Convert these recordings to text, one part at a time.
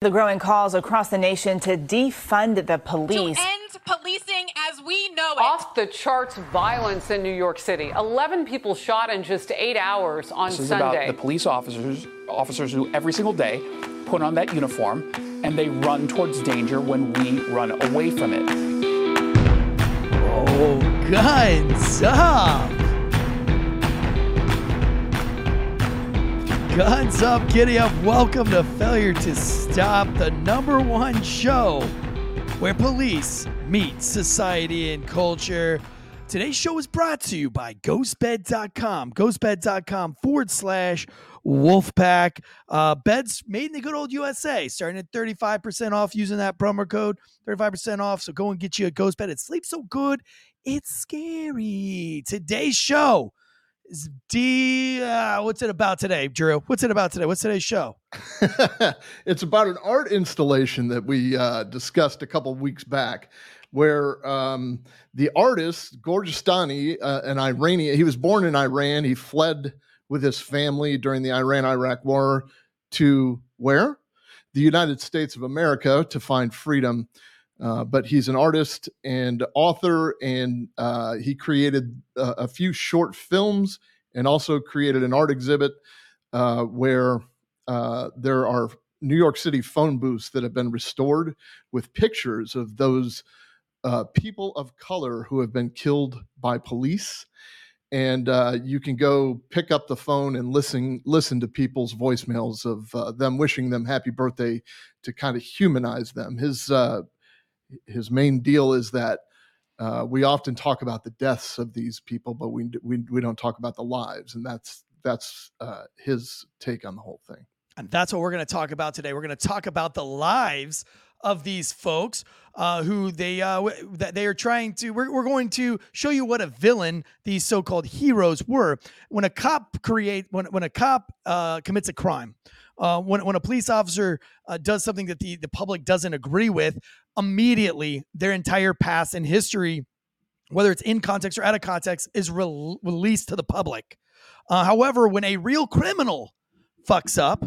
The growing calls across the nation to defund the police. To end policing as we know it. Off the charts violence in New York City. 11 people shot in just eight hours on this is Sunday. about the police officers, officers who every single day put on that uniform and they run towards danger when we run away from it. Oh, guns up! Guns up, giddy up. Welcome to Failure to Stop, the number one show where police meet society and culture. Today's show is brought to you by ghostbed.com. Ghostbed.com forward slash Wolfpack. Uh, beds made in the good old USA, starting at 35% off using that promo code. 35% off. So go and get you a ghost bed. It sleeps so good, it's scary. Today's show D. Uh, what's it about today, Drew? What's it about today? What's today's show? it's about an art installation that we uh, discussed a couple weeks back, where um, the artist Gorgistani, uh, an Iranian, he was born in Iran. He fled with his family during the Iran-Iraq War to where? The United States of America to find freedom. Uh, but he's an artist and author, and uh, he created a, few short films and also created an art exhibit uh, where uh, there are New York City phone booths that have been restored with pictures of those people of color who have been killed by police. And you can go pick up the phone and listen listen to people's voicemails of them wishing them happy birthday to kind of humanize them. His his main deal is that uh, we often talk about the deaths of these people, but we we we don't talk about the lives, and that's that's uh, his take on the whole thing. And that's what we're going to talk about today. We're going to talk about the lives of these folks uh, who they uh, that they are trying to. We're, we're going to show you what a villain these so-called heroes were. When a cop create when when a cop uh, commits a crime, uh, when, when a police officer uh, does something that the, the public doesn't agree with, immediately their entire past and history, whether it's in context or out of context, is re- released to the public. Uh, however, when a real criminal fucks up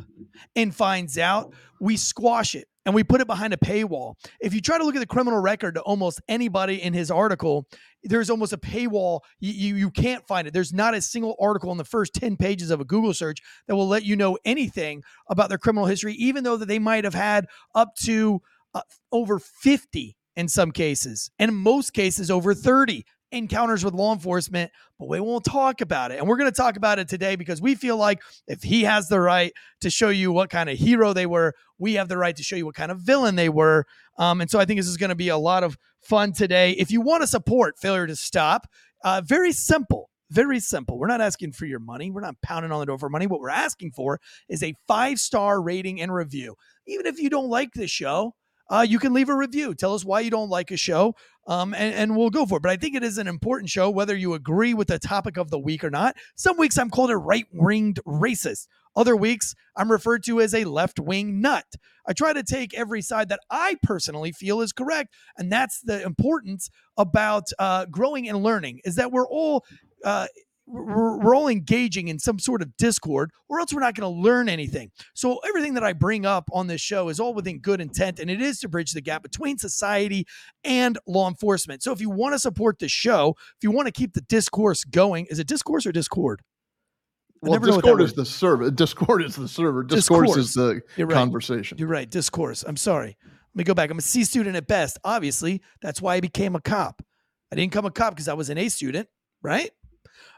and finds out, we squash it and we put it behind a paywall. If you try to look at the criminal record to almost anybody in his article, there's almost a paywall. You, you, you can't find it. There's not a single article in the first 10 pages of a Google search that will let you know anything about their criminal history, even though that they might have had up to uh, over 50 in some cases, and in most cases over 30 encounters with law enforcement, but we won't talk about it. And we're going to talk about it today because we feel like if he has the right to show you what kind of hero they were, we have the right to show you what kind of villain they were. Um, and so I think this is going to be a lot of fun today. If you want to support Failure to Stop, uh, very simple. Very simple. We're not asking for your money. We're not pounding on the door for money. What we're asking for is a five star rating and review. Even if you don't like the show, uh, you can leave a review. Tell us why you don't like a show, um, and, and we'll go for it. But I think it is an important show, whether you agree with the topic of the week or not. Some weeks I'm called a right winged racist. Other weeks I'm referred to as a left wing nut. I try to take every side that I personally feel is correct. And that's the importance about uh, growing and learning is that we're all uh, we're, we're all engaging in some sort of discord or else we're not going to learn anything so everything that i bring up on this show is all within good intent and it is to bridge the gap between society and law enforcement so if you want to support the show if you want to keep the discourse going is it discourse or discord well, Discord is the server. Discord is the server. Discourse, discourse. is the You're right. conversation. You're right. Discourse. I'm sorry. Let me go back. I'm a C student at best. Obviously, that's why I became a cop. I didn't become a cop because I was an A student, right?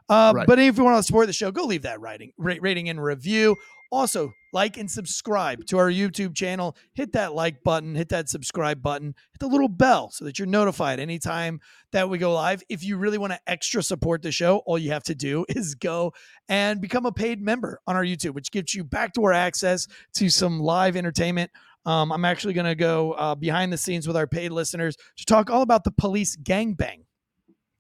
Uh, right. But if you want to support the show, go leave that writing, rating and review. Also, like and subscribe to our YouTube channel. Hit that like button, hit that subscribe button, hit the little bell so that you're notified anytime that we go live. If you really want to extra support the show, all you have to do is go and become a paid member on our YouTube, which gives you backdoor access to some live entertainment. Um, I'm actually going to go uh, behind the scenes with our paid listeners to talk all about the police gangbang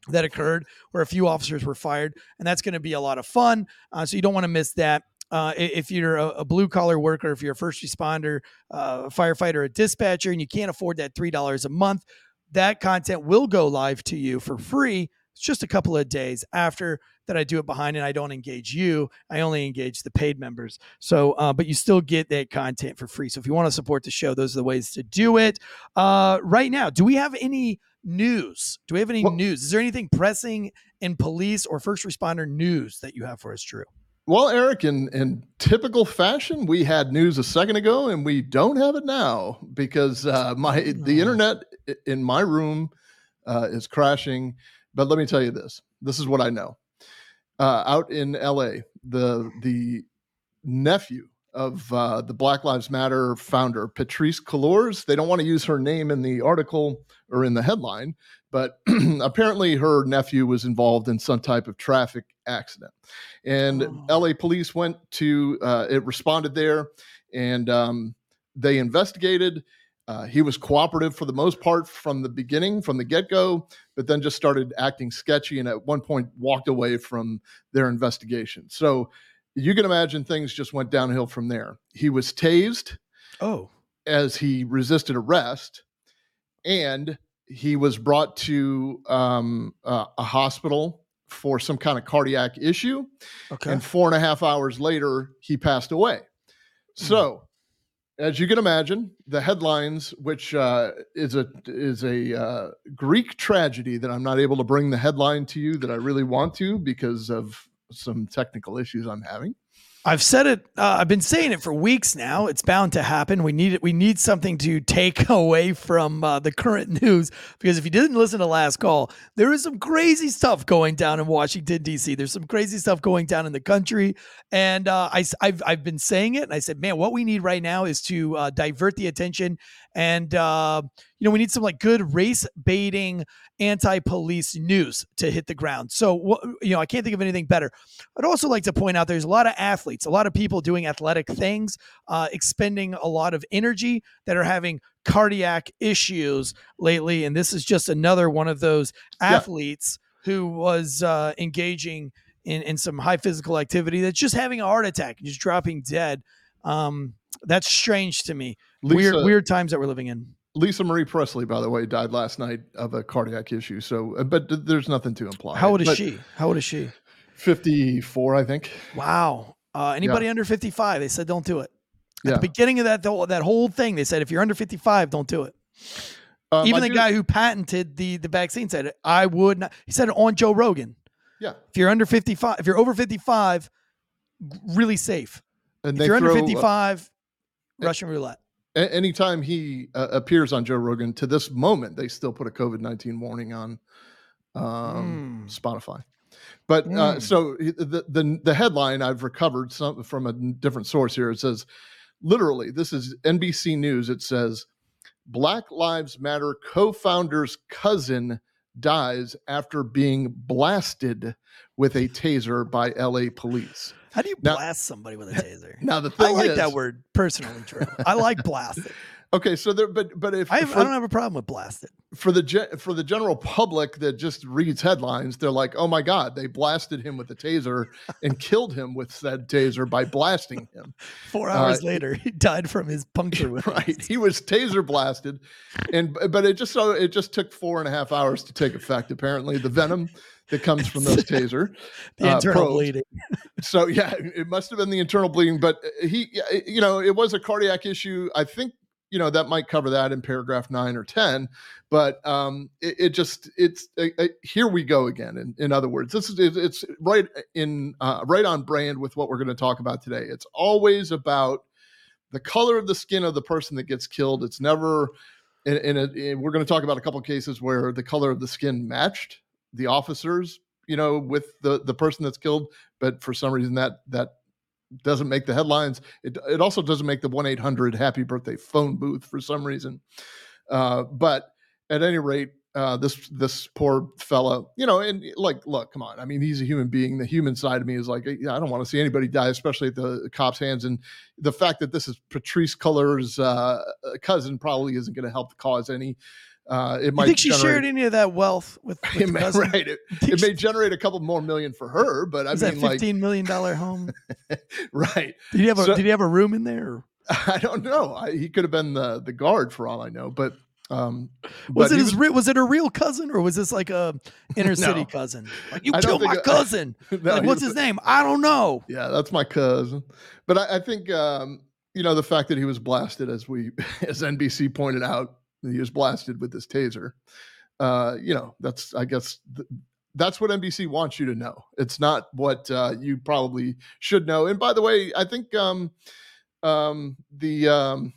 that occurred where a few officers were fired. And that's going to be a lot of fun. Uh, so you don't want to miss that. Uh, if you're a, a blue collar worker, if you're a first responder, uh, firefighter, a dispatcher, and you can't afford that $3 a month, that content will go live to you for free It's just a couple of days after that I do it behind and I don't engage you. I only engage the paid members. So, uh, but you still get that content for free. So if you want to support the show, those are the ways to do it. Uh, right now, do we have any news? Do we have any Well- news? Is there anything pressing in police or first responder news that you have for us, Drew? Well, Eric, in, in typical fashion, we had news a second ago and we don't have it now because uh, my the Oh. internet in my room uh, is crashing. But let me tell you this: this is what I know. Uh, out in LA, the the nephew of uh, the Black Lives Matter founder, Patrisse Cullors, they don't want to use her name in the article or in the headline, but apparently her nephew was involved in some type of traffic accident and Oh. LA police went to uh, it responded there and um, they investigated. Uh, he was cooperative for the most part from the beginning, from the get go, but then just started acting sketchy and at one point walked away from their investigation. So you can imagine things just went downhill from there. He was tased Oh, as he resisted arrest, and he was brought to um, uh, a hospital for some kind of cardiac issue. okay. And four and a half hours later, he passed away. So, as you can imagine, the headlines, which uh, is a is a uh, Greek tragedy that I'm not able to bring the headline to you that I really want to because of some technical issues I'm having. I've said it. Uh, I've been saying it for weeks now. It's bound to happen. We need it. We need something to take away from uh, the current news because if you didn't listen to last call, there is some crazy stuff going down in Washington D.C. There's some crazy stuff going down in the country, and uh, I, have I've been saying it. And I said, man, what we need right now is to uh, divert the attention, and uh, you know, we need some like good race baiting anti-police news to hit the ground. So, you know, I can't think of anything better. I'd also like to point out there's a lot of athletes, a lot of people doing athletic things, uh, expending a lot of energy that are having cardiac issues lately. And this is just another one of those Yeah. athletes who was uh, engaging in, in some high physical activity that's just having a heart attack and just dropping dead. Um, that's strange to me. Weird, Lisa- weird times that we're living in. Lisa Marie Presley, by the way, died last night of a cardiac issue. So, uh, but there's nothing to imply. How old is But she? How old is she? 54, I think. Wow. Uh, anybody under 55, they said don't do it. At Yeah. the beginning of that th- that whole thing, they said if you're under 55, don't do it. Um, Even I the do- guy who patented the the vaccine said it. I would not. He said it on Joe Rogan. Yeah. If you're under 55, if you're over 55, really safe. And If you're under throw, uh, 55, Russian roulette. A- anytime he uh, appears on Joe Rogan to this moment, they still put a COVID 19 warning on um, Mm. Spotify. But uh, Mm. so the, the the headline I've recovered some from a different source here. It says, literally, this is NBC News. It says, Black Lives Matter co-founder's cousin dies after being blasted with a taser by LA police. How do you Now- blast somebody with a taser? Now the thing I like is, that word personally, Drew. I like blasted. Okay, so there, but but if I, have, for- I don't have a problem with blasted. for the for the general public that just reads headlines, they're like, "Oh my God, they blasted him with a taser and killed him with said taser by blasting him." Four Uh, hours later, he died from his puncture wound. right, he was taser blasted, and but it just so it just took four and a half hours to take effect. Apparently, the venom that comes from those taser, The uh, internal probes. bleeding. so yeah, it must have been the internal bleeding. But uh, he, you know, it was a cardiac issue. I think you know that might cover that in paragraph nine or ten. But um, it, it just it's uh, uh, here we go again. In, in other words, this is it- it's right in uh, right on brand with what we're going to talk about today. It's always about the color of the skin of the person that gets killed. It's never. In, in a, in- we're going to talk about a couple cases where the color of the skin matched the officers, you know, with the the person that's killed, but for some reason that that doesn't make the headlines. It it also doesn't make the one eight hundred happy birthday phone booth for some reason. Uh, but at any rate, uh, this this poor fella, you know, and like, look, come on. I mean, he's a human being. The human side of me is like, I don't want to see anybody die, especially at the cops' hands. And the fact that this is Patrisse Cullors' uh, cousin probably isn't going to help the cause any. Uh, it You might think she generate- shared any of that wealth with, with it may, right. It, it may she- generate a couple more million for her, but I Is mean, that like, fifteen million dollar home? right. Did he have a So- Did he have a room in there? or- I don't know. I, he could have been the the guard for all I know. But Um, Was it his re- was it a real cousin or was this like a inner city No. cousin? Like you I killed my cousin. No, like what's was- his name? I don't know. Yeah, that's my cousin. But I, I think um, you know the fact that he was blasted, as we as NBC pointed out, he was blasted with this taser. Uh, you know, that's I guess th- that's what NBC wants you to know. It's not what uh, you probably should know. And by the way, I think um, um, the um,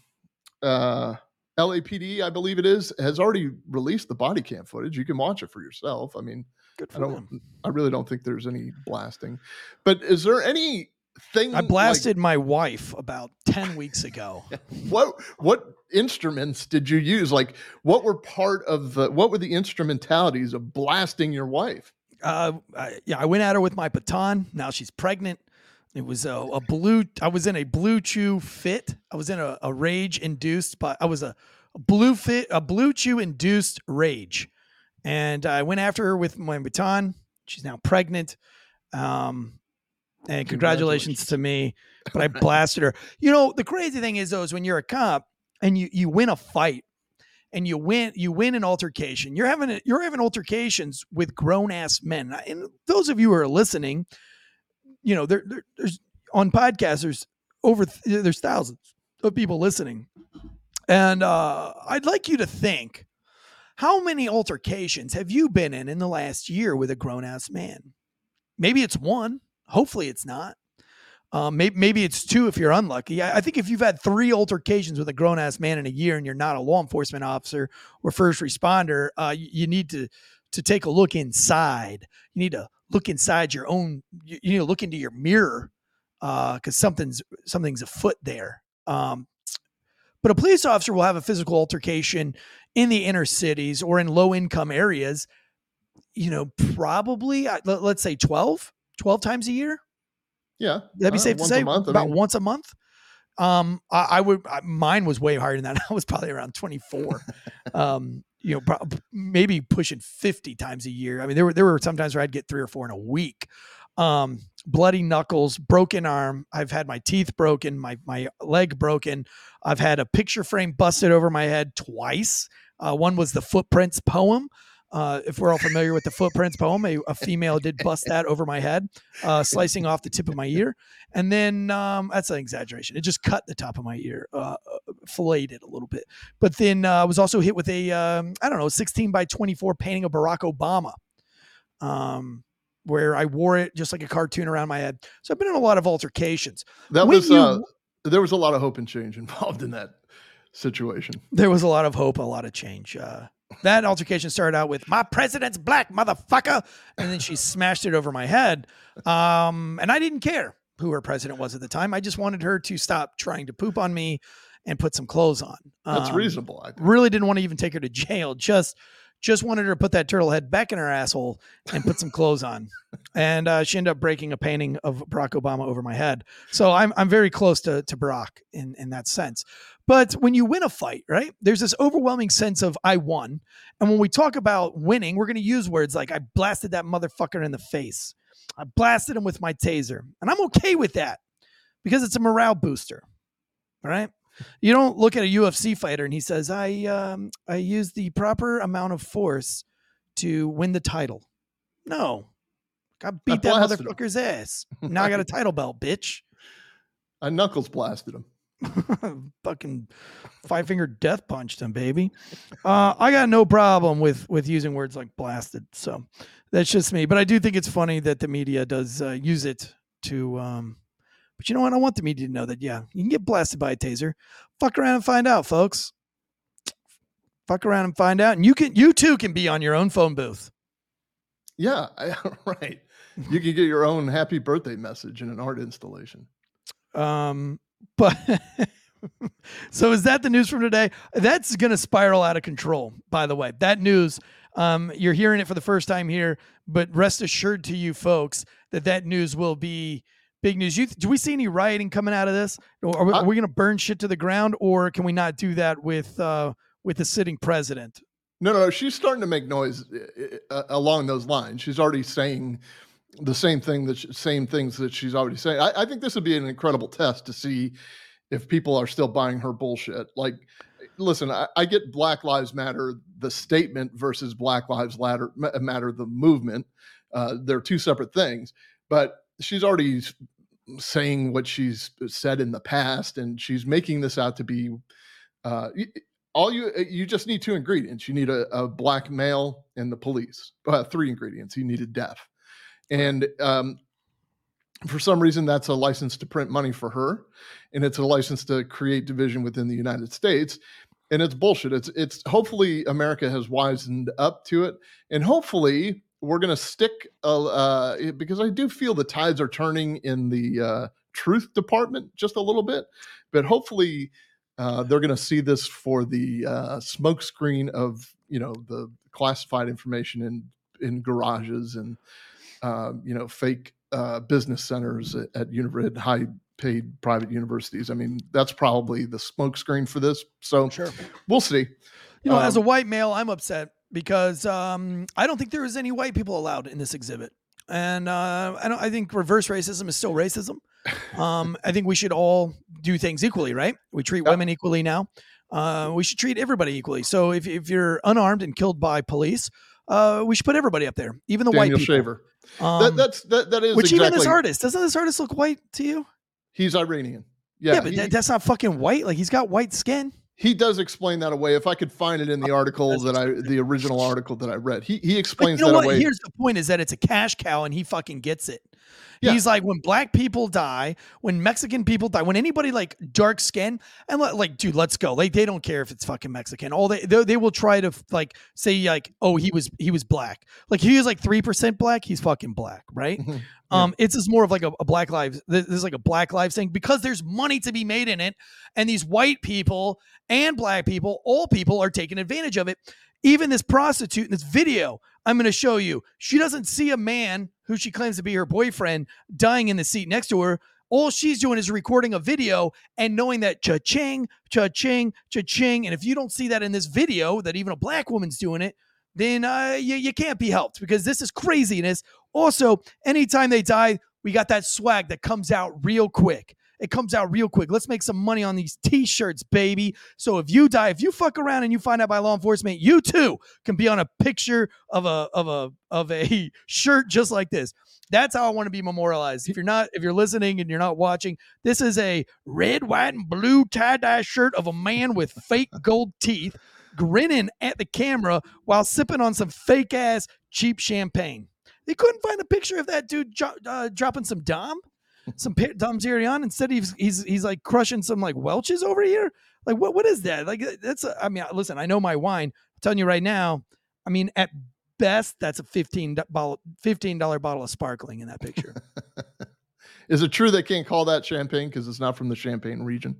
uh, LAPD, I believe it is, has already released the body cam footage. You can watch it for yourself. I mean, Good I don't. him. I really don't think there's any blasting. But is there any thing I blasted my wife about 10 weeks ago. what what instruments did you use? Like, what were part of the? What were the instrumentalities of blasting your wife? Uh, I, yeah, I went at her with my baton. Now she's pregnant. It was a, a blue. I was in a BlueChew fit. I was in a, a rage induced, but I was a, a blue fit, a BlueChew induced rage, and I went after her with my baton. She's now pregnant. Um, and congratulations, Congratulations. to me. But I blasted her. You know, the crazy thing is though, is when you're a cop and you you win a fight and you win you win an altercation. You're having a, you're having altercations with grown ass men. And those of you who are listening, you know, there, there there's on podcasts there's over there's thousands of people listening. And uh I'd like you to think how many altercations have you been in in the last year with a grown ass man? Maybe it's one. Hopefully it's not. Um, maybe, maybe it's two if you're unlucky. I, I think if you've had three altercations with a grown ass man in a year and you're not a law enforcement officer or first responder, uh, you, you need to to take a look inside. You need to look inside your own. You, you need to look into your mirror because something's something's afoot there. Um, but a police officer will have a physical altercation in the inner cities or in low income areas. You know, probably uh, let's say 12, 12 times a year. Yeah, That'd be uh, safe to say month. I about mean, once a month. Um, I, I would. I, mine was way higher than that. I was probably around twenty four. um, you know, maybe pushing fifty times a year. I mean, there were there were sometimes where I'd get three or four in a week. Um, bloody knuckles, broken arm. I've had my teeth broken, my my leg broken. I've had a picture frame busted over my head twice. Uh, one was the footprints poem. Uh, if we're all familiar with the footprints poem, a, a female did bust that over my head, uh, slicing off the tip of my ear. And then um, that's an exaggeration. It just cut the top of my ear, uh, filleted it a little bit. But then uh, I was also hit with a, um, I don't know, 16 by 24 painting of Barack Obama, um, where I wore it just like a cartoon around my head. So I've been in a lot of altercations. that when was you- uh, there was a lot of hope and change involved in that situation. There was a lot of hope, a lot of change. Uh, that altercation started out with "My president's black, motherfucker," and then she smashed it over my head. Um, and I didn't care who her president was at the time. I just wanted her to stop trying to poop on me and put some clothes on. That's Um, reasonable. I think. Really didn't want to even take her to jail. Just just wanted her to put that turtle head back in her asshole and put some clothes on. And uh, she ended up breaking a painting of Barack Obama over my head. So I'm I'm very close to to Barack in in that sense. But when you win a fight, right? There's this overwhelming sense of I won. And when we talk about winning, we're going to use words like I blasted that motherfucker in the face. I blasted him with my taser. And I'm okay with that because it's a morale booster. All right? You don't look at a UFC fighter and he says, "I um I used the proper amount of force to win the title." No. I beat that blasted him. motherfucker's ass. Now I got a title belt, bitch. I knuckles blasted him. fucking five finger death punched him, baby. Uh, I got no problem with with using words like blasted. So that's just me. But I do think it's funny that the media does uh, use it to. Um, but you know what? I want the media to know that yeah, you can get blasted by a taser. Fuck around and find out, folks. Fuck around and find out, and you can you too can be on your own phone booth. Yeah, I, right. You can get your own happy birthday message in an art installation. Um, but so is that the news from today? That's going to spiral out of control. By the way, that news, um, you're hearing it for the first time here, but rest assured to you folks that that news will be big news. You, do we see any rioting coming out of this? Or are we, I- we going to burn shit to the ground, or can we not do that with uh, with the sitting president? No, no, no. She's starting to make noise uh, uh, along those lines. She's already saying the same thing that sh- same things that she's already saying. I, I think this would be an incredible test to see if people are still buying her bullshit. Like, listen, I, I get Black Lives Matter, the statement versus Black Lives Matter, matter the movement. Uh, they're two separate things, but she's already saying what she's said in the past, and she's making this out to be. Uh, all you you just need two ingredients. You need a, a black male and the police. Uh, three ingredients. You need a deaf, and um, for some reason that's a license to print money for her and it's a license to create division within the united states and it's bullshit it's it's hopefully america has wisened up to it and hopefully we're going to stick uh, uh, because i do feel the tides are turning in the uh, truth department just a little bit but hopefully uh, they're going to see this for the uh, smokescreen of you know the classified information in in garages and um, you know fake uh, business centers at, at, high paid private universities. I mean, that's probably the smokescreen for this. So Sure. we'll see. You know, as a Um, white male, I'm upset because um, I don't think there is any white people allowed in this exhibit, and uh, I don't. I think reverse racism is still racism. Um, I think we should all do things equally, right? We treat Yep. women equally now. Uh, we should treat everybody equally. So if if you're unarmed and killed by police, uh, we should put everybody up there, even the Daniel white people. Shaver. Um, that, that's that, that is which even this artist doesn't this artist look white to you? He's Iranian. Yeah, Yeah, but he, that, that's not fucking white. Like he's got white skin. He does explain that away. If I could find it in the article that I, the original article that I read, he he explains you know that what? away. Here's the point: is that it's a cash cow, and he fucking gets it. Yeah. He's like, when black people die, when Mexican people die, when anybody like dark skin, and li- like, dude, let's go. Like, they don't care if it's fucking Mexican. All they they, they will try to like say like, oh, he was he was black. Like he was like three percent black. He's fucking black, right? Mhm. Um, it's just more of like a, a black lives. This is like a black lives thing because there's money to be made in it, and these white people and black people, all people, are taking advantage of it. Even this prostitute in this video, I'm going to show you. She doesn't see a man who she claims to be her boyfriend dying in the seat next to her. All she's doing is recording a video and knowing that cha-ching, cha-ching, cha-ching. And if you don't see that in this video, that even a black woman's doing it, then uh, you, you can't be helped because this is craziness. Also, anytime they die, we got that swag that comes out real quick. It comes out real quick. Let's make some money on these t-shirts, baby. So if you die, if you fuck around and you find out by law enforcement, you too can be on a picture of a of a of a shirt just like this. That's how I want to be memorialized. If you're not, if you're listening and you're not watching, this is a red, white, and blue tie-dye shirt of a man with fake gold teeth grinning at the camera while sipping on some fake ass cheap champagne. They couldn't find a picture of that dude jo- uh, dropping some dom, some dom Zerion. Instead, he's he's he's like crushing some like Welch's over here. Like what what is that? Like that's a, I mean, listen, I know my wine. I'm telling you right now. I mean, at best, that's a fifteen bottle fifteen dollar bottle of sparkling in that picture. Is it true they can't call that champagne because it's not from the Champagne region?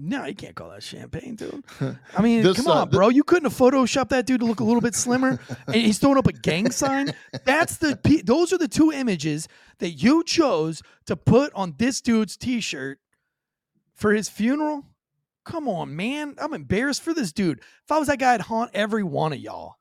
No, you can't call that champagne, dude. I mean, This, come uh, on, bro. You couldn't have photoshopped that dude to look a little bit slimmer, and he's throwing up a gang sign. That's the. Those are the two images that you chose to put on this dude's T-shirt for his funeral. Come on, man. I'm embarrassed for this dude. If I was that guy, I'd haunt every one of y'all.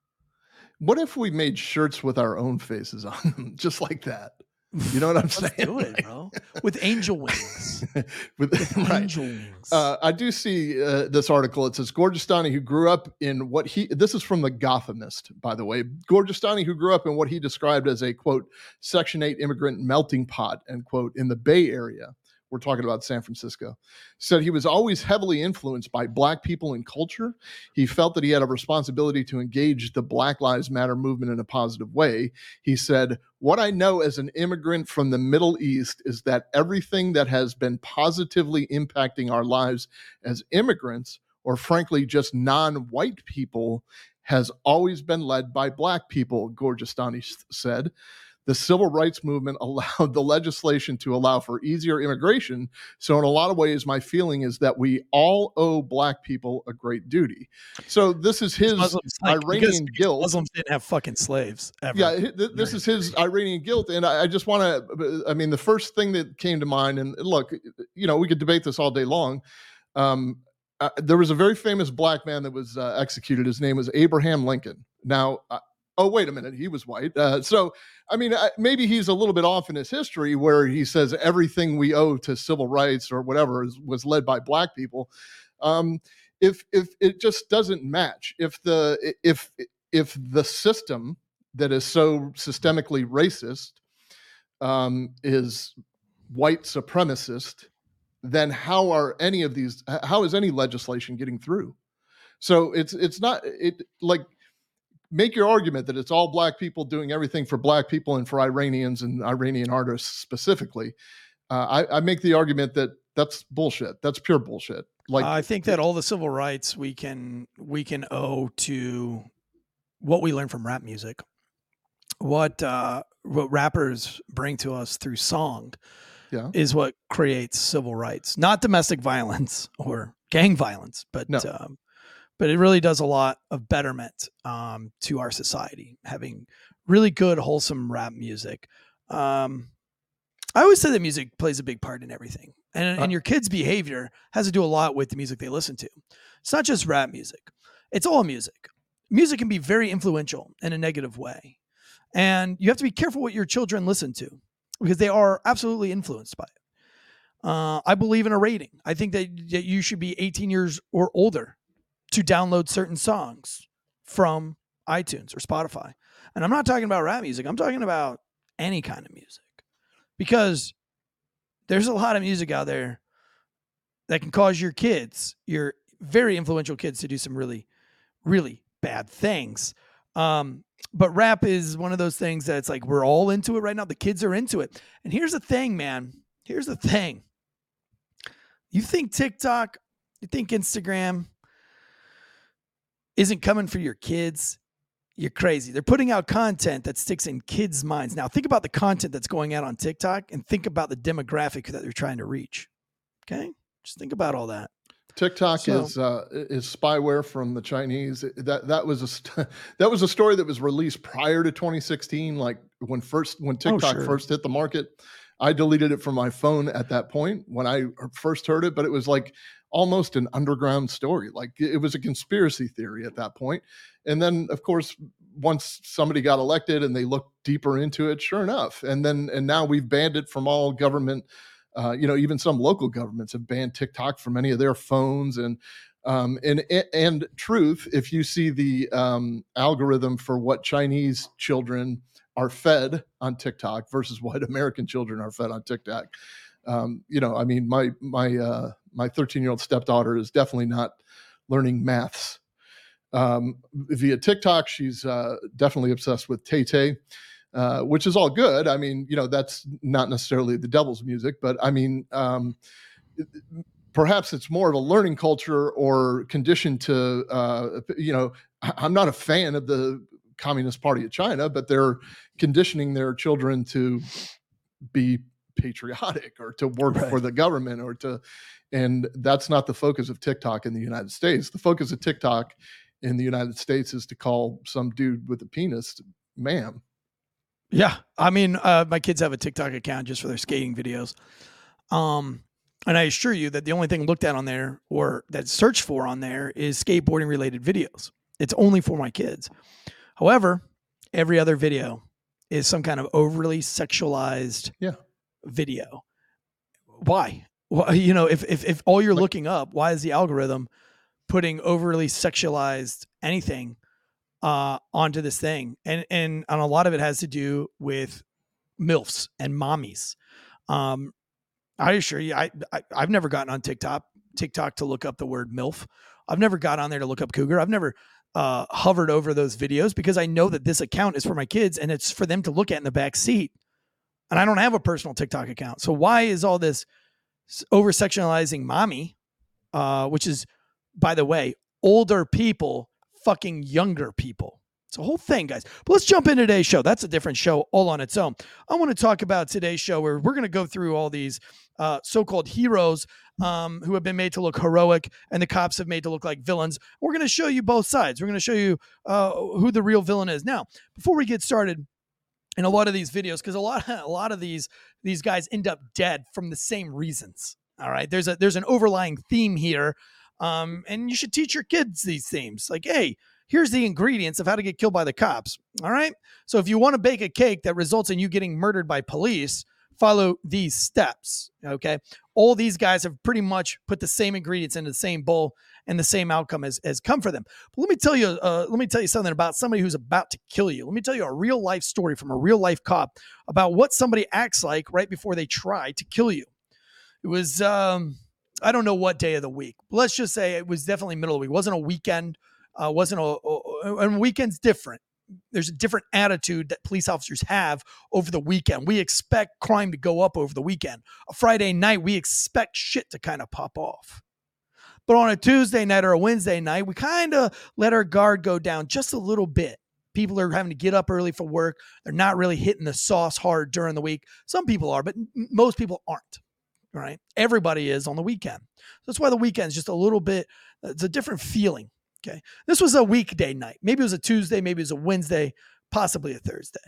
What if we made shirts with our own faces on them, just like that? You know what I'm Let's saying? do it, bro. With angel wings. With, right. Angel wings. Uh, I do see uh, this article. It says Gorgistani, who grew up in what he, this is from the Gothamist, by the way. Gorgistani, who grew up in what he described as a quote, Section 8 immigrant melting pot, end quote, in the Bay Area. We're talking about San Francisco. Said he was always heavily influenced by Black people and culture. He felt that he had a responsibility to engage the Black Lives Matter movement in a positive way. He said, What I know as an immigrant from the Middle East is that everything that has been positively impacting our lives as immigrants, or frankly, just non white people, has always been led by Black people, Gorgistani said. The civil rights movement allowed the legislation to allow for easier immigration. So, in a lot of ways, my feeling is that we all owe Black people a great duty. So, this is his Muslims, like, Iranian guilt. Muslims didn't have fucking slaves ever. Yeah, th- this is his Iranian guilt, and I, I just want to. I mean, the first thing that came to mind, and look, you know, we could debate this all day long. Um, uh, there was a very famous black man that was uh, executed. His name was Abraham Lincoln. Now, uh, oh wait a minute, he was white. Uh, so, I mean, maybe he's a little bit off in his history, where he says everything we owe to civil rights or whatever is, was led by black people. Um, if if it just doesn't match if the if if the system that is so systemically racist um, is white supremacist then how are any of these how is any legislation getting through so it's it's not it like make your argument that it's all black people doing everything for black people and for iranians and iranian artists specifically uh, I, I make the argument that that's bullshit that's pure bullshit like I think that all the civil rights we can we can owe to what we learn from rap music, what uh, what rappers bring to us through song, Yeah. is what creates civil rights, not domestic violence or gang violence, but No. um, but it really does a lot of betterment um, to our society having really good wholesome rap music. Um, I always say that music plays a big part in everything, and, Uh and your kids' behavior has to do a lot with the music they listen to. It's not just rap music; it's all music. Music can be very influential in a negative way, and you have to be careful what your children listen to because they are absolutely influenced by it. Uh, I believe in a rating. I think that, that you should be 18 years or older to download certain songs from iTunes or Spotify. And I'm not talking about rap music. I'm talking about any kind of music because there's a lot of music out there that can cause your kids, your very influential kids, to do some really, really bad things. Um, but rap is one of those things that's like we're all into it right now. The kids are into it. And here's the thing, man. Here's the thing. You think TikTok, you think Instagram isn't coming for your kids? You're crazy. They're putting out content that sticks in kids' minds. Now, think about the content that's going out on TikTok and think about the demographic that they're trying to reach. Okay? Just think about all that. TikTok So- is uh, is spyware from the Chinese. That that was a st- that was a story that was released prior to 2016. Like when first when TikTok sure. first hit the market, I deleted it from my phone at that point when I first heard it. But it was like almost an underground story. Like it was a conspiracy theory at that point. And then of course once somebody got elected and they looked deeper into it, sure enough. And then and now we've banned it from all government uh, you know, even some local governments have banned TikTok from any of their phones. And um, and and truth, if you see the um, algorithm for what Chinese children are fed on TikTok versus what American children are fed on TikTok, um, you know, I mean, my my uh, my 13 year old stepdaughter is definitely not learning maths um, via TikTok. She's uh, definitely obsessed with Tay Tay uh, which is all good. I mean, you know, that's not necessarily the devil's music, but I mean, um, it- perhaps it's more of a learning culture or condition to, uh, you know, I'm not a fan of the Communist Party of China, but they're conditioning their children to be patriotic or to work Right. for the government or to, and that's not the focus of TikTok in the United States. The focus of TikTok in the United States is to call some dude with a penis, ma'am. Yeah, I mean, uh, my kids have a TikTok account just for their skating videos. Um, and I assure you that the only thing looked at on there or that's searched for on there is skateboarding related videos. It's only for my kids. However, every other video is some kind of overly sexualized Yeah. video. Why? Well, you know, if if if all you're looking up, why is the algorithm putting overly sexualized anything uh, onto this thing, and and and a lot of it has to do with milfs and mommies. Um, I assure you, I, I I've never gotten on TikTok TikTok to look up the word milf. I've never got on there to look up cougar. I've never uh, hovered over those videos because I know that this account is for my kids and it's for them to look at in the back seat. And I don't have a personal TikTok account, so why is all this over sectionalizing mommy, uh, which is, by the way, older people fucking younger people. It's a whole thing, guys. But let's jump into today's show. That's a different show all on its own. I want to talk about today's show where we're going to go through all these uh, so-called heroes um, who have been made to look heroic, and the cops have made to look like villains. We're going to show you both sides. We're going to show you uh, who the real villain is. Now, before we get started, in a lot of these videos, because a lot, a lot of these these guys end up dead from the same reasons. All right, there's a there's an overlying theme here, um, and you should teach your kids these themes. Like, hey, here's the ingredients of how to get killed by the cops. All right. So if you want to bake a cake that results in you getting murdered by police, follow these steps. Okay. All these guys have pretty much put the same ingredients into the same bowl and the same outcome has, has come for them. But let me tell you, uh, let me tell you something about somebody who's about to kill you. Let me tell you a real life story from a real life cop about what somebody acts like right before they try to kill you. It was, um, I don't know what day of the week. Let's just say it was definitely middle of the week. It wasn't a weekend. Uh, wasn't a, a and weekend's different. There's a different attitude that police officers have over the weekend. We expect crime to go up over the weekend. A Friday night, we expect shit to kind of pop off. But on a Tuesday night or a Wednesday night, we kind of let our guard go down just a little bit. People are having to get up early for work. They're not really hitting the sauce hard during the week. Some people are, but most people aren't right? Everybody is on the weekend. That's why the weekend is just a little bit, uh, it's a different feeling. Okay. This was a weekday night. Maybe it was a Tuesday, maybe it was a Wednesday, possibly a Thursday.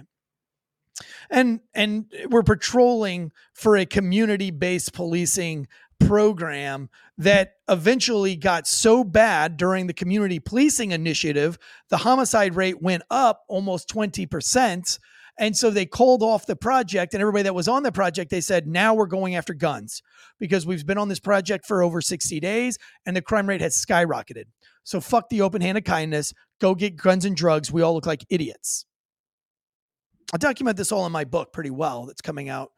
And and we're patrolling for a community-based policing program that eventually got so bad during the community policing initiative, the homicide rate went up almost 20% and so they called off the project, and everybody that was on the project, they said, now we're going after guns because we've been on this project for over 60 days and the crime rate has skyrocketed. So fuck the open hand of kindness. Go get guns and drugs. We all look like idiots. I document this all in my book pretty well that's coming out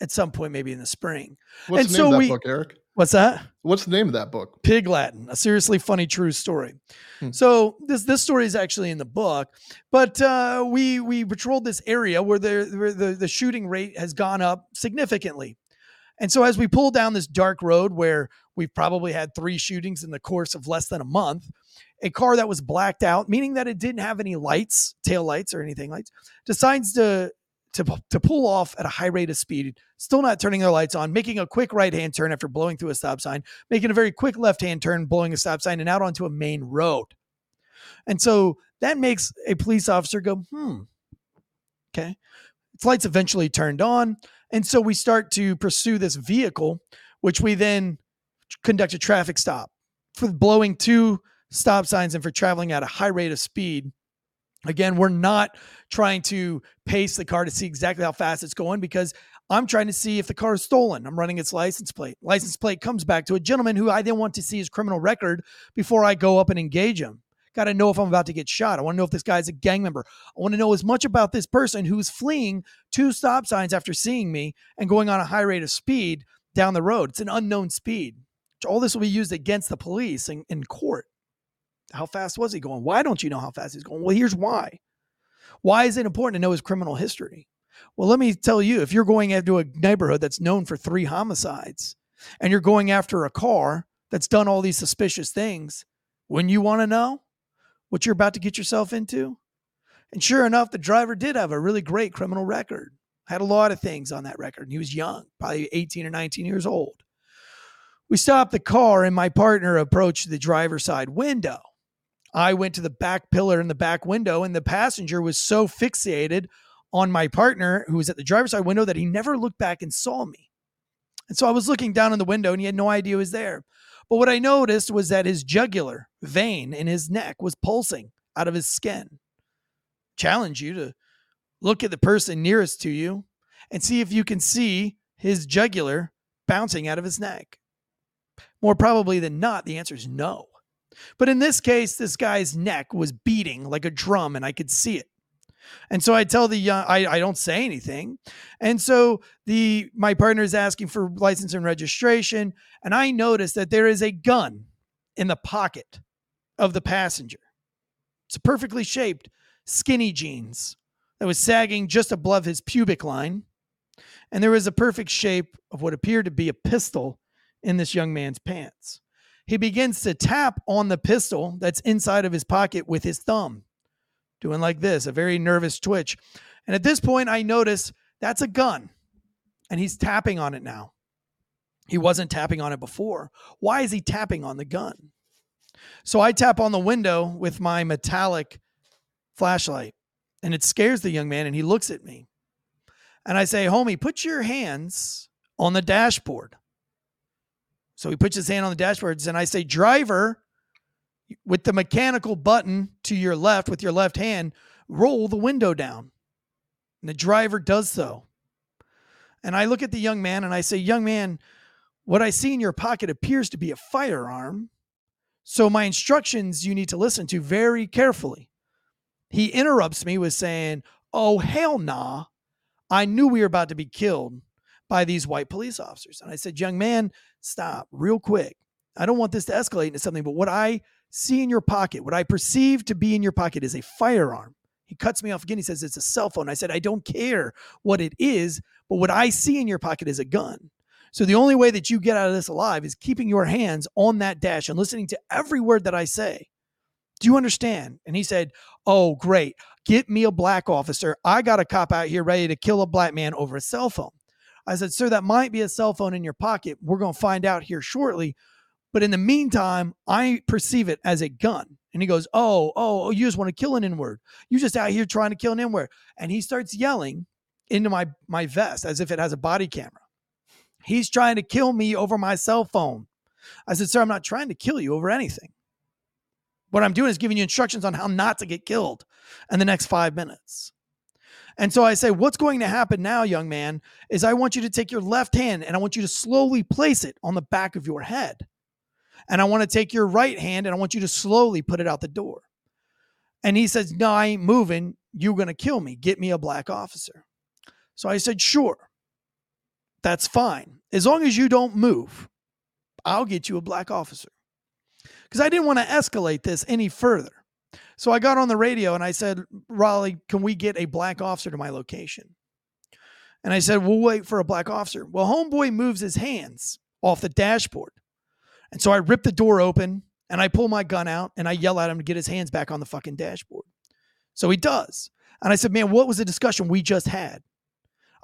at some point, maybe in the spring. What's and the so of that we, book, Eric? What's that? What's the name of that book? Pig Latin, a seriously funny true story. Hmm. So this this story is actually in the book, but uh, we we patrolled this area where the, where the the shooting rate has gone up significantly, and so as we pull down this dark road where we've probably had three shootings in the course of less than a month, a car that was blacked out, meaning that it didn't have any lights, tail lights or anything lights, decides to to, to pull off at a high rate of speed, still not turning their lights on, making a quick right hand turn after blowing through a stop sign, making a very quick left hand turn, blowing a stop sign, and out onto a main road. And so that makes a police officer go, hmm, okay. Its lights eventually turned on. And so we start to pursue this vehicle, which we then conduct a traffic stop for blowing two stop signs and for traveling at a high rate of speed Again, we're not trying to pace the car to see exactly how fast it's going because I'm trying to see if the car is stolen. I'm running its license plate. License plate comes back to a gentleman who I then want to see his criminal record before I go up and engage him. Got to know if I'm about to get shot. I want to know if this guy's a gang member. I want to know as much about this person who's fleeing two stop signs after seeing me and going on a high rate of speed down the road. It's an unknown speed. All this will be used against the police in, in court. How fast was he going? Why don't you know how fast he's going? Well, here's why. Why is it important to know his criminal history? Well, let me tell you if you're going into a neighborhood that's known for three homicides and you're going after a car that's done all these suspicious things, wouldn't you want to know what you're about to get yourself into? And sure enough, the driver did have a really great criminal record, had a lot of things on that record. And he was young, probably 18 or 19 years old. We stopped the car, and my partner approached the driver's side window. I went to the back pillar in the back window, and the passenger was so fixated on my partner, who was at the driver's side window, that he never looked back and saw me. And so I was looking down in the window, and he had no idea I was there. But what I noticed was that his jugular vein in his neck was pulsing out of his skin. Challenge you to look at the person nearest to you and see if you can see his jugular bouncing out of his neck. More probably than not, the answer is no. But in this case, this guy's neck was beating like a drum and I could see it. And so I tell the young, I, I don't say anything. And so the my partner is asking for license and registration. And I notice that there is a gun in the pocket of the passenger. It's perfectly shaped skinny jeans that was sagging just above his pubic line. And there was a perfect shape of what appeared to be a pistol in this young man's pants he begins to tap on the pistol that's inside of his pocket with his thumb, doing like this, a very nervous twitch. And at this point, I notice that's a gun and he's tapping on it now. He wasn't tapping on it before. Why is he tapping on the gun? So I tap on the window with my metallic flashlight and it scares the young man and he looks at me. And I say, Homie, put your hands on the dashboard. So he puts his hand on the dashboard and I say, driver, with the mechanical button to your left with your left hand, roll the window down. And the driver does so. And I look at the young man and I say, Young man, what I see in your pocket appears to be a firearm. So my instructions you need to listen to very carefully. He interrupts me with saying, Oh, hell nah. I knew we were about to be killed by these white police officers. And I said, Young man, stop real quick. I don't want this to escalate into something, but what I see in your pocket, what I perceive to be in your pocket is a firearm. He cuts me off again. He says, It's a cell phone. I said, I don't care what it is, but what I see in your pocket is a gun. So the only way that you get out of this alive is keeping your hands on that dash and listening to every word that I say. Do you understand? And he said, Oh, great. Get me a black officer. I got a cop out here ready to kill a black man over a cell phone. I said, Sir, that might be a cell phone in your pocket. We're going to find out here shortly. But in the meantime, I perceive it as a gun. And he goes, Oh, oh, oh, you just want to kill an N word. You just out here trying to kill an N word. And he starts yelling into my, my vest as if it has a body camera. He's trying to kill me over my cell phone. I said, Sir, I'm not trying to kill you over anything. What I'm doing is giving you instructions on how not to get killed in the next five minutes. And so I say, What's going to happen now, young man, is I want you to take your left hand and I want you to slowly place it on the back of your head. And I want to take your right hand and I want you to slowly put it out the door. And he says, No, I ain't moving. You're going to kill me. Get me a black officer. So I said, Sure. That's fine. As long as you don't move, I'll get you a black officer. Because I didn't want to escalate this any further. So I got on the radio and I said, Raleigh, can we get a black officer to my location? And I said, we'll wait for a black officer. Well, homeboy moves his hands off the dashboard. And so I rip the door open and I pull my gun out and I yell at him to get his hands back on the fucking dashboard. So he does. And I said, man, what was the discussion we just had?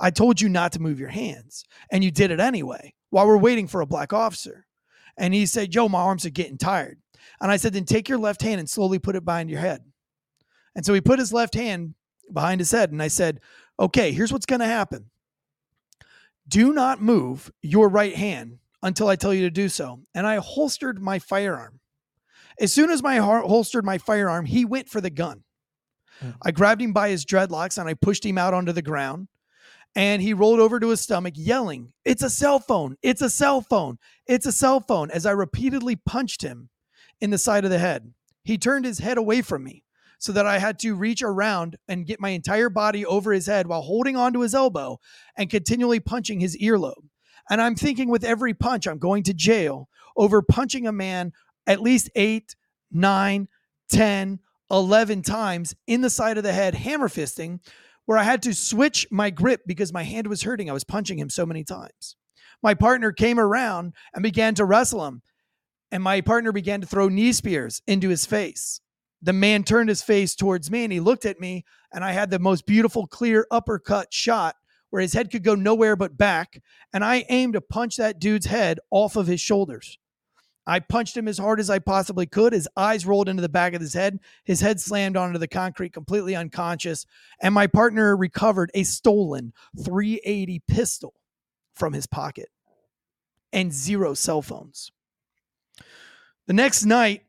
I told you not to move your hands and you did it anyway while we're waiting for a black officer. And he said, Yo, my arms are getting tired. And I said, then take your left hand and slowly put it behind your head. And so he put his left hand behind his head. And I said, okay, here's what's going to happen. Do not move your right hand until I tell you to do so. And I holstered my firearm. As soon as my holstered my firearm, he went for the gun. Mm. I grabbed him by his dreadlocks and I pushed him out onto the ground. And he rolled over to his stomach, yelling, It's a cell phone. It's a cell phone. It's a cell phone. As I repeatedly punched him in the side of the head. He turned his head away from me so that I had to reach around and get my entire body over his head while holding onto his elbow and continually punching his earlobe. And I'm thinking with every punch, I'm going to jail over punching a man at least eight, nine, 10, 11 times in the side of the head, hammer fisting, where I had to switch my grip because my hand was hurting. I was punching him so many times. My partner came around and began to wrestle him and my partner began to throw knee spears into his face. The man turned his face towards me and he looked at me, and I had the most beautiful, clear uppercut shot where his head could go nowhere but back. And I aimed to punch that dude's head off of his shoulders. I punched him as hard as I possibly could. His eyes rolled into the back of his head. His head slammed onto the concrete, completely unconscious. And my partner recovered a stolen 380 pistol from his pocket and zero cell phones. The next night,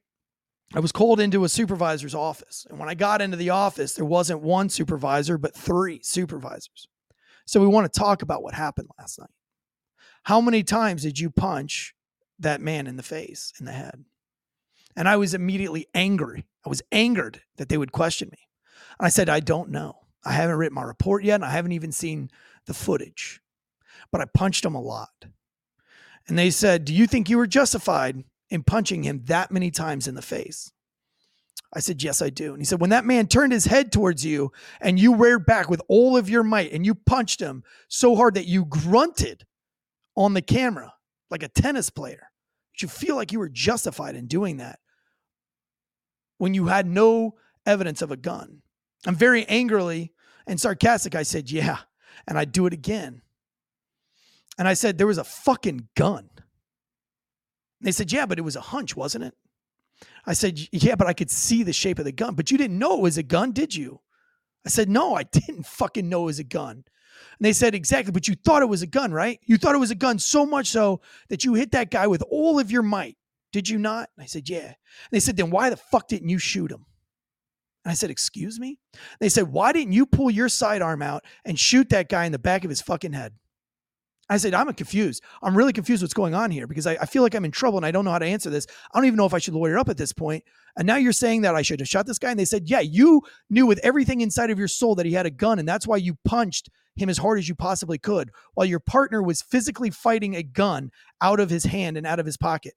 I was called into a supervisor's office. And when I got into the office, there wasn't one supervisor, but three supervisors. So we want to talk about what happened last night. How many times did you punch that man in the face, in the head? And I was immediately angry. I was angered that they would question me. And I said, I don't know. I haven't written my report yet, and I haven't even seen the footage. But I punched him a lot. And they said, Do you think you were justified in punching him that many times in the face? I said, Yes, I do. And he said, When that man turned his head towards you and you reared back with all of your might and you punched him so hard that you grunted on the camera like a tennis player, you feel like you were justified in doing that when you had no evidence of a gun. I'm very angrily and sarcastic. I said, Yeah. And I do it again. And I said, There was a fucking gun. They said, Yeah, but it was a hunch, wasn't it? I said, Yeah, but I could see the shape of the gun. But you didn't know it was a gun, did you? I said, No, I didn't fucking know it was a gun. And they said, Exactly, but you thought it was a gun, right? You thought it was a gun so much so that you hit that guy with all of your might. Did you not? And I said, Yeah. And they said, Then why the fuck didn't you shoot him? And I said, Excuse me? They said, Why didn't you pull your sidearm out and shoot that guy in the back of his fucking head? I said, I'm confused. I'm really confused what's going on here because I, I feel like I'm in trouble and I don't know how to answer this. I don't even know if I should lawyer up at this point. And now you're saying that I should have shot this guy. And they said, Yeah, you knew with everything inside of your soul that he had a gun. And that's why you punched him as hard as you possibly could while your partner was physically fighting a gun out of his hand and out of his pocket.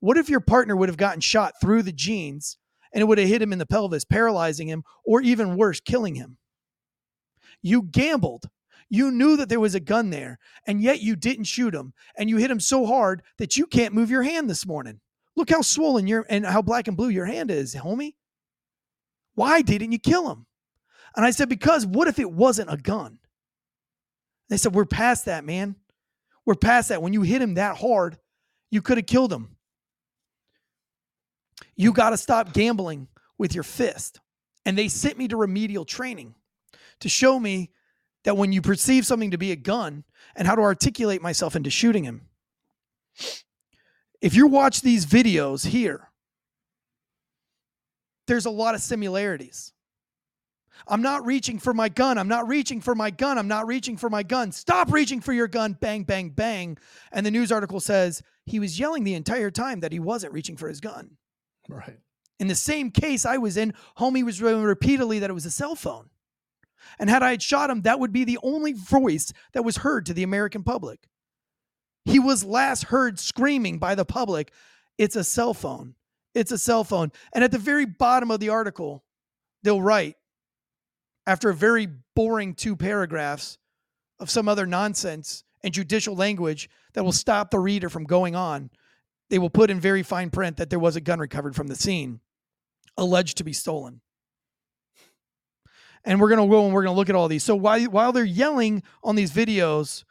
What if your partner would have gotten shot through the jeans and it would have hit him in the pelvis, paralyzing him, or even worse, killing him? You gambled. You knew that there was a gun there, and yet you didn't shoot him. And you hit him so hard that you can't move your hand this morning. Look how swollen your and how black and blue your hand is, homie. Why didn't you kill him? And I said, Because what if it wasn't a gun? They said, We're past that, man. We're past that. When you hit him that hard, you could have killed him. You got to stop gambling with your fist. And they sent me to remedial training to show me that when you perceive something to be a gun and how to articulate myself into shooting him. If you watch these videos here, there's a lot of similarities. I'm not reaching for my gun. I'm not reaching for my gun. I'm not reaching for my gun. Stop reaching for your gun. Bang, bang, bang. And the news article says he was yelling the entire time that he wasn't reaching for his gun. Right. In the same case I was in, homie was repeatedly that it was a cell phone. And had I had shot him, that would be the only voice that was heard to the American public. He was last heard screaming by the public, It's a cell phone. It's a cell phone. And at the very bottom of the article, they'll write, after a very boring two paragraphs of some other nonsense and judicial language that will stop the reader from going on, they will put in very fine print that there was a gun recovered from the scene, alleged to be stolen and we're gonna go and we're gonna look at all these. So while while they're yelling on these videos,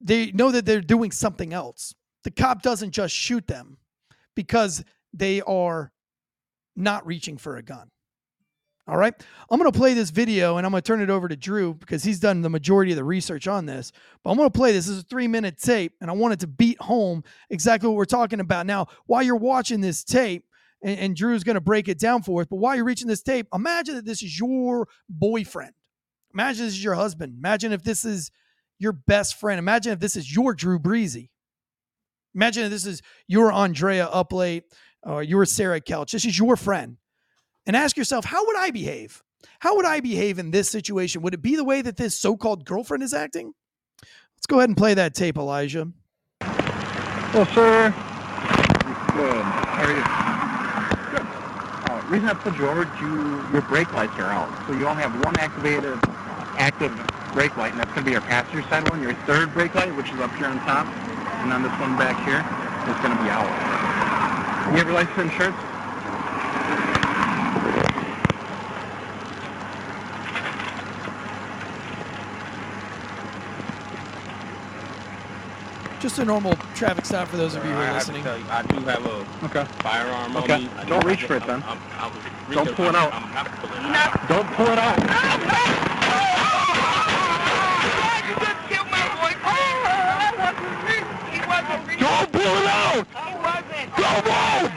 they know that they're doing something else. The cop doesn't just shoot them because they are not reaching for a gun. All right. I'm going to play this video and I'm going to turn it over to Drew because he's done the majority of the research on this. But I'm going to play this. This is a three minute tape and I wanted to beat home exactly what we're talking about. Now, while you're watching this tape, and, and Drew's going to break it down for us. But while you're reaching this tape, imagine that this is your boyfriend. Imagine this is your husband. Imagine if this is your best friend. Imagine if this is your Drew Breezy. Imagine if this is your Andrea Uplate or your Sarah Couch. This is your friend. And ask yourself, how would I behave? How would I behave in this situation? Would it be the way that this so called girlfriend is acting? Let's go ahead and play that tape, Elijah. Well, sir. Good. How are you? Reason I you over, you, your brake lights are out. So you only have one activated, active brake light, and that's going to be your passenger side one. Your third brake light, which is up here on top, and then this one back here, is going to be out. You have your license insurance? Just a normal traffic stop for those of you who are I listening. Have to tell you, I do have a Okay. firearm Okay. me. I Don't do reach have for a- it then. I'm, I'm, I'm, Don't pull it out. I'm not pulling it out. Don't pull it out. Don't pull it out. Don't move.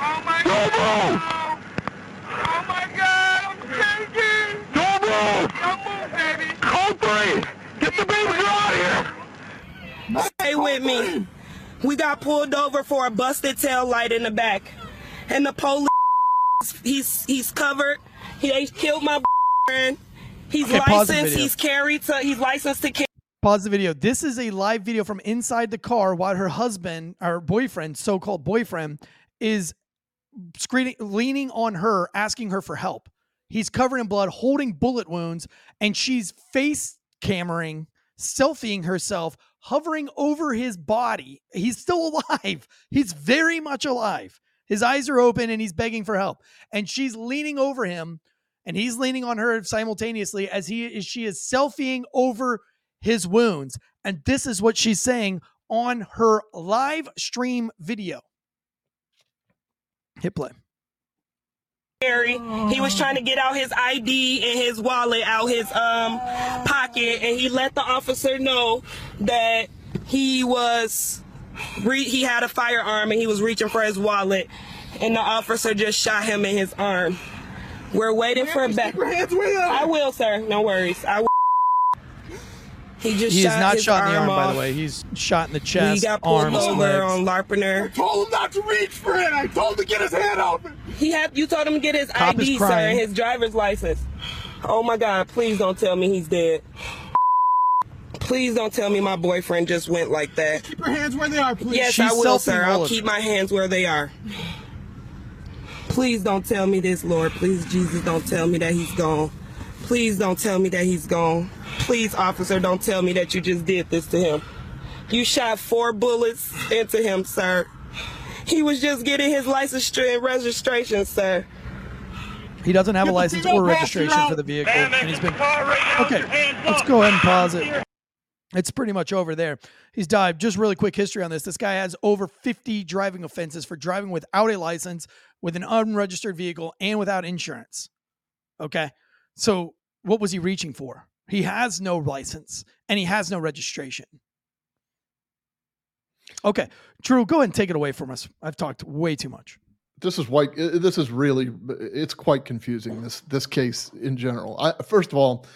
Oh man. Don't move. Don't move. Don't move. Code. Get the baby girl out of here. Stay with me. We got pulled over for a busted tail light in the back. And the police, he's he's covered. He they killed my friend. He's Okay, licensed. He's carried to. He's licensed to carry. Pause the video. This is a live video from inside the car while her husband, or boyfriend, so called boyfriend, is screening, leaning on her, asking her for help. He's covered in blood, holding bullet wounds, and she's face cameraing, selfieing herself, hovering over his body. He's still alive. He's very much alive. His eyes are open and he's begging for help. And she's leaning over him and he's leaning on her simultaneously as he is she is selfieing over his wounds. And this is what she's saying on her live stream video. Hit play. He was trying to get out his ID and his wallet out his um pocket, and he let the officer know that he was re- he had a firearm and he was reaching for his wallet, and the officer just shot him in his arm. We're waiting for a back. I will, sir. No worries. I will. He just He is not his shot in the arm, by the way. He's shot in the chest, He got pulled arms, over legs. on I told him not to reach for it. I told him to get his hand off it. He had you told him to get his Cop ID, sir, and his driver's license. Oh my God! Please don't tell me he's dead. Please don't tell me my boyfriend just went like that. Keep your hands where they are, please. Yes, She's I will, sir. I'll keep my hands where they are. Please don't tell me this, Lord. Please, Jesus, don't tell me that he's gone. Please don't tell me that he's gone. Please, officer, don't tell me that you just did this to him. You shot four bullets into him, sir. He was just getting his license and registration, sir. He doesn't have a Get the license or registration for the vehicle, Man, and he's been right okay. Let's go ahead and pause it. It's pretty much over there. He's died. Just really quick history on this. This guy has over 50 driving offenses for driving without a license, with an unregistered vehicle, and without insurance. Okay. So what was he reaching for? He has no license and he has no registration. Okay. Drew, go ahead and take it away from us. I've talked way too much. this is white. This is really it's quite confusing. This this case in general. I, first of all,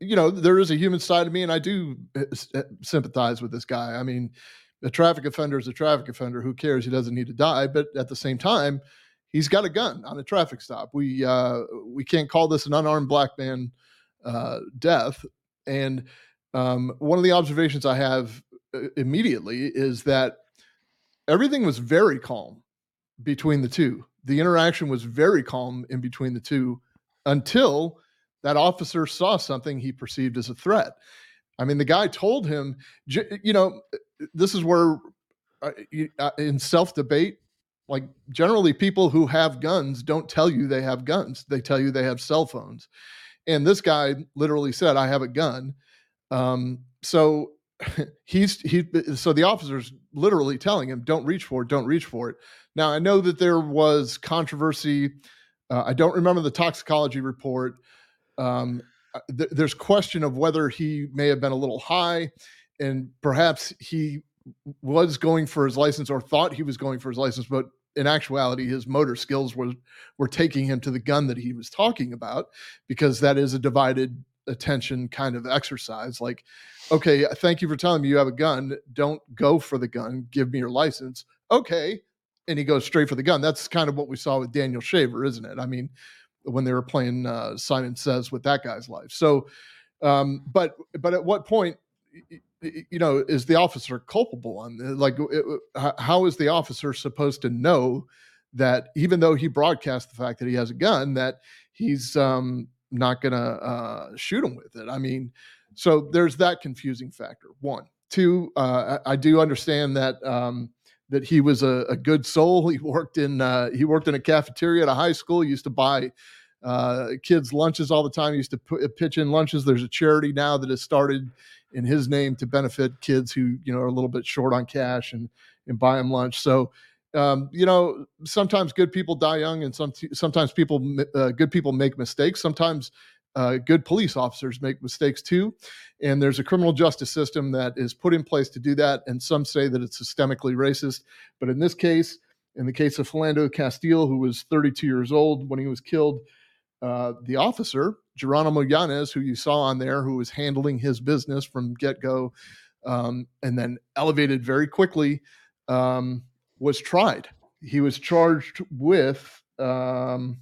you know there is a human side of me, and I do uh, uh, sympathize with this guy. I mean, a traffic offender is a traffic offender. Who cares? He doesn't need to die. But at the same time, he's got a gun on a traffic stop. We uh, we can't call this an unarmed black man uh, death. And um, one of the observations I have uh, immediately is that everything was very calm between the two. The interaction was very calm in between the two until that officer saw something he perceived as a threat. I mean, the guy told him, you know, this is where uh, uh, in self debate, like generally people who have guns don't tell you they have guns, they tell you they have cell phones. And this guy literally said, I have a gun. Um, so he's he so the officer's literally telling him don't reach for it don't reach for it now i know that there was controversy uh, i don't remember the toxicology report um, uh, th- there's question of whether he may have been a little high and perhaps he was going for his license or thought he was going for his license but in actuality his motor skills were were taking him to the gun that he was talking about because that is a divided attention kind of exercise like okay, thank you for telling me you have a gun. Don't go for the gun. Give me your license. Okay. And he goes straight for the gun. That's kind of what we saw with Daniel Shaver, isn't it? I mean, when they were playing uh, Simon Says with that guy's life. So, um, but but at what point, you know, is the officer culpable on the- like it- how is the officer supposed to know that even though he broadcast the fact that he has a gun, that he's um, not going to uh, shoot him with it? I mean, so there's that confusing factor. One, two. Uh, I, I do understand that um, that he was a, a good soul. He worked in uh, he worked in a cafeteria at a high school. He used to buy uh, kids lunches all the time. He used to put, pitch in lunches. There's a charity now that has started in his name to benefit kids who you know are a little bit short on cash and and buy them lunch. So. Um, you know, sometimes good people die young, and some sometimes people, uh, good people make mistakes. Sometimes uh, good police officers make mistakes too. And there's a criminal justice system that is put in place to do that. And some say that it's systemically racist. But in this case, in the case of Philando Castile, who was 32 years old when he was killed, uh, the officer, Geronimo Yanez, who you saw on there, who was handling his business from get go um, and then elevated very quickly, um, was tried. He was charged with. Um,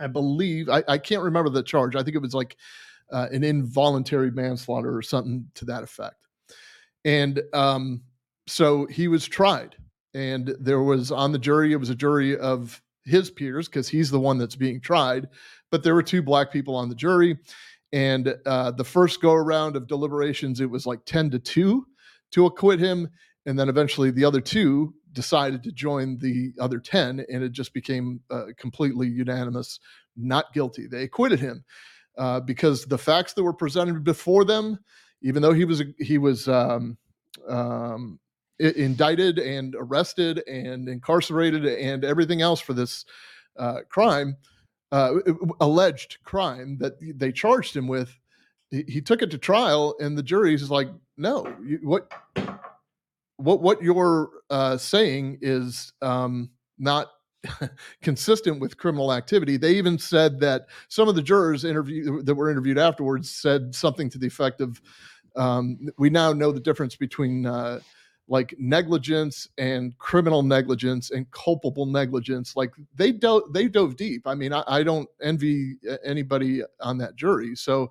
I believe I, I can't remember the charge. I think it was like uh, an involuntary manslaughter or something to that effect. And um, so he was tried, and there was on the jury. It was a jury of his peers because he's the one that's being tried. But there were two black people on the jury, and uh, the first go around of deliberations, it was like ten to two to acquit him, and then eventually the other two decided to join the other 10 and it just became uh, completely unanimous not guilty they acquitted him uh, because the facts that were presented before them even though he was he was um, um, indicted and arrested and incarcerated and everything else for this uh, crime uh, alleged crime that they charged him with he, took it to trial and the jury is like no you, what what what you're uh, saying is um, not consistent with criminal activity. They even said that some of the jurors interview that were interviewed afterwards said something to the effect of, um, "We now know the difference between." Like negligence and criminal negligence and culpable negligence like they dove they dove deep. I mean i, I don't envy uh, anybody on that jury. So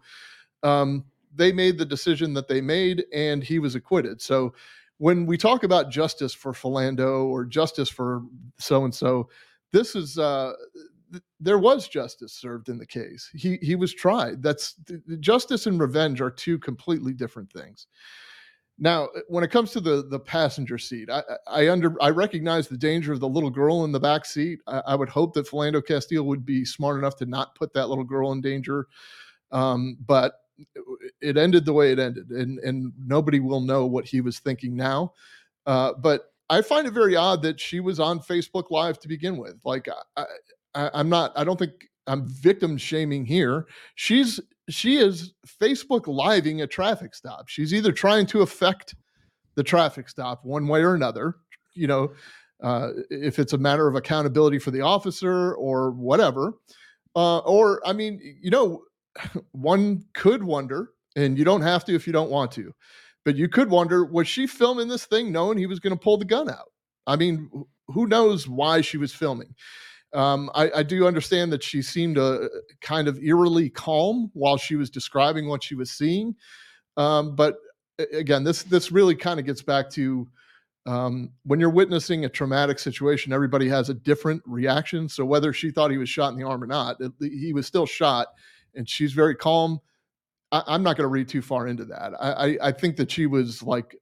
um, they made the decision that they made and he was acquitted. So when we talk about justice for Philando or justice for so and so this is uh, th- there was justice served in the case. He he was tried. That's th- justice and revenge are two completely different things now, uh, when it comes to the the passenger seat, I, I under I recognize the danger of the little girl in the back seat. I, I, would hope that Philando Castile would be smart enough to not put that little girl in danger. Um, but it ended the way it ended, and and nobody will know what he was thinking now. Uh, but I find it very odd that she was on Facebook Live to begin with. Like I, I, I'm not. I don't think I'm victim shaming here. She's she is Facebook living a traffic stop. She's either trying to affect the traffic stop one way or another, you know, uh, if it's a matter of accountability for the officer or whatever. Uh, or, I mean, you know, one could wonder, and you don't have to if you don't want to, but you could wonder was she filming this thing knowing he was going to pull the gun out? I mean, who knows why she was filming? Um, I, I, do understand that she seemed uh, kind of eerily calm while she was describing what she was seeing. Um, but again, this this really kind of gets back to um, when you're witnessing a traumatic situation. Everybody has a different reaction. So whether she thought he was shot in the arm or not, it, he was still shot, and she's very calm. I, am not going to read too far into that. I, I, I think that she was like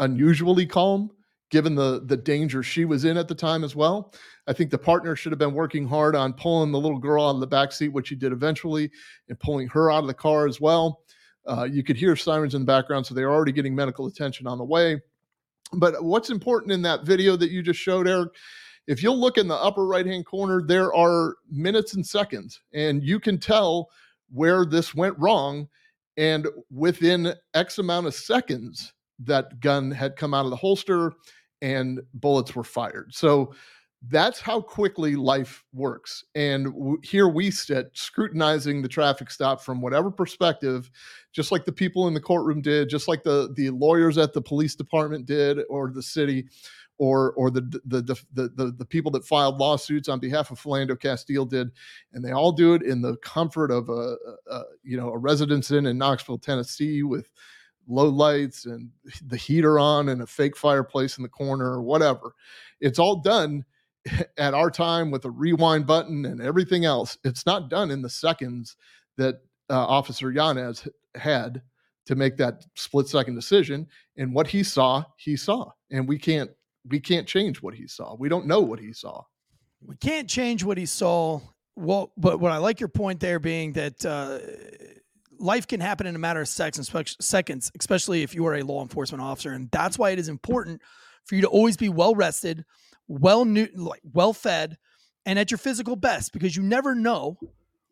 unusually calm given the the danger she was in at the time as well. I think the partner should have been working hard on pulling the little girl out of the back seat, which he did eventually, and pulling her out of the car as well. Uh, you could hear sirens in the background, so they're already getting medical attention on the way. But what's important in that video that you just showed, Eric? If you'll look in the upper right hand corner, there are minutes and seconds, and you can tell where this went wrong. And within X amount of seconds, that gun had come out of the holster and bullets were fired. So that's how quickly life works. And w- here we sit scrutinizing the traffic stop from whatever perspective, just like the people in the courtroom did, just like the the lawyers at the police department did, or the city, or or the the the the, the, the people that filed lawsuits on behalf of Philando Castile did, and they all do it in the comfort of a, a you know a residence in in Knoxville, Tennessee, with low lights and the heater on and a fake fireplace in the corner or whatever. It's all done at our time with a rewind button and everything else. It's not done in the seconds that uh, Officer Yanez had to make that split second decision. And what he saw, he saw, and we can't we can't change what he saw. We don't know what he saw. We can't change what he saw. Well, but what I like your point there being that uh, life can happen in a matter of seconds, especially if you are a law enforcement officer, and that's why it is important for you to always be well rested, well new, like well fed, and at your physical best, because you never know